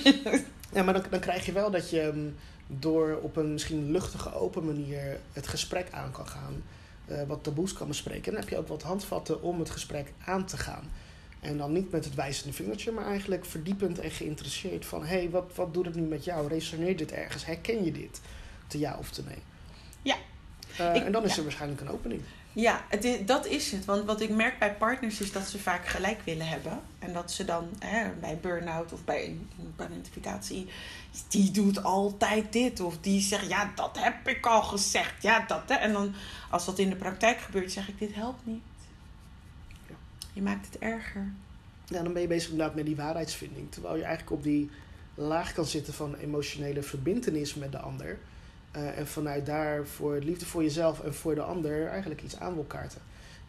ja, maar dan, dan krijg je wel dat je ehm, door op een misschien luchtige, open manier het gesprek aan kan gaan. Uh, wat taboes kan bespreken. En dan heb je ook wat handvatten om het gesprek aan te gaan. En dan niet met het wijzende vingertje, maar eigenlijk verdiepend en geïnteresseerd van hé, hey, wat, wat doet het nu met jou? Resoneert dit ergens? Herken je dit? Te ja of te nee? Eh, Ik- en dan is ja. er waarschijnlijk een opening. Ja, het is, dat is het. Want wat ik merk bij partners is dat ze vaak gelijk willen hebben. En dat ze dan hè, bij burn-out of bij een parentificatie... die doet altijd dit. Of die zegt, ja, dat heb ik al gezegd. Ja, dat hè. En dan, als dat in de praktijk gebeurt, zeg ik, dit helpt niet. Ja. Je maakt het erger. Ja, dan ben je bezig inderdaad met die waarheidsvinding. Terwijl je eigenlijk op die laag kan zitten van emotionele verbintenis met de ander. Eh, en vanuit daar voor liefde voor jezelf en voor de ander eigenlijk iets aan wil kaarten.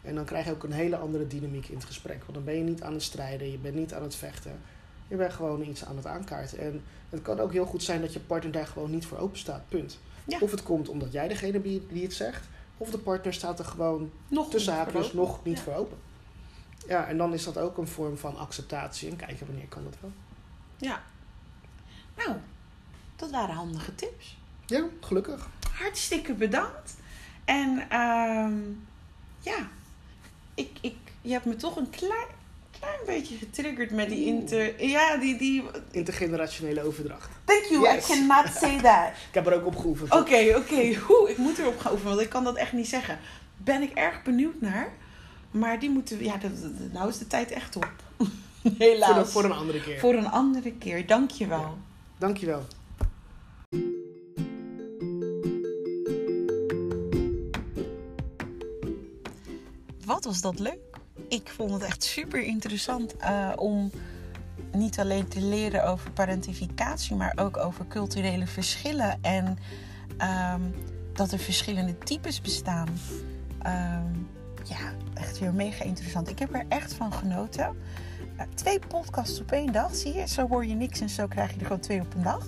En dan krijg je ook een hele andere dynamiek in het gesprek. Want dan ben je niet aan het strijden, je bent niet aan het vechten. Je bent gewoon iets aan het aankaarten. En het kan ook heel goed zijn dat je partner daar gewoon niet voor open staat. Punt. Ja. Of het komt omdat jij degene die die het zegt. Of de partner staat er gewoon Nog tussen haakjes nog niet Ja. voor open. Ja, en dan is dat ook een vorm van acceptatie en kijken wanneer kan dat wel. Ja. Nou, dat waren handige tips. Ja, gelukkig. hartstikke bedankt. En ehm, ja, ik, ik, je hebt me toch een klein, klein beetje getriggerd met die inter... Ja, die... die Intergenerationele overdracht. Thank you, Yes. I cannot say that. Ik heb er ook op geoefend. Oké, oké. Hoe? Ik moet erop gaan oefenen, want ik kan dat echt niet zeggen. Ben ik erg benieuwd naar. Maar die moeten... we- Ja, nou is de tijd echt op. Helaas. Voor, de- voor een andere keer. Voor een andere keer. Dank je wel. Ja. Dankjewel. Wat was dat leuk? Ik vond het echt super interessant eh, om niet alleen te leren over parentificatie, maar ook over culturele verschillen en ehm, dat er verschillende types bestaan. Ehm, ja, echt weer mega interessant. Ik heb er echt van genoten. Eh, twee podcasts op één dag, zie je? Zo hoor je niks en zo krijg je er gewoon twee op een dag.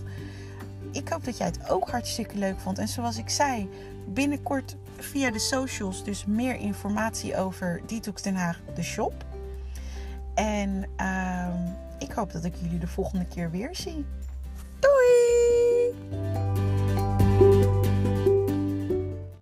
Ik hoop dat jij het ook hartstikke leuk vond. En zoals ik zei, binnenkort via de socials dus meer informatie over Detox Den Haag, de shop. En ehm, ik hoop dat ik jullie de volgende keer weer zie. Doei!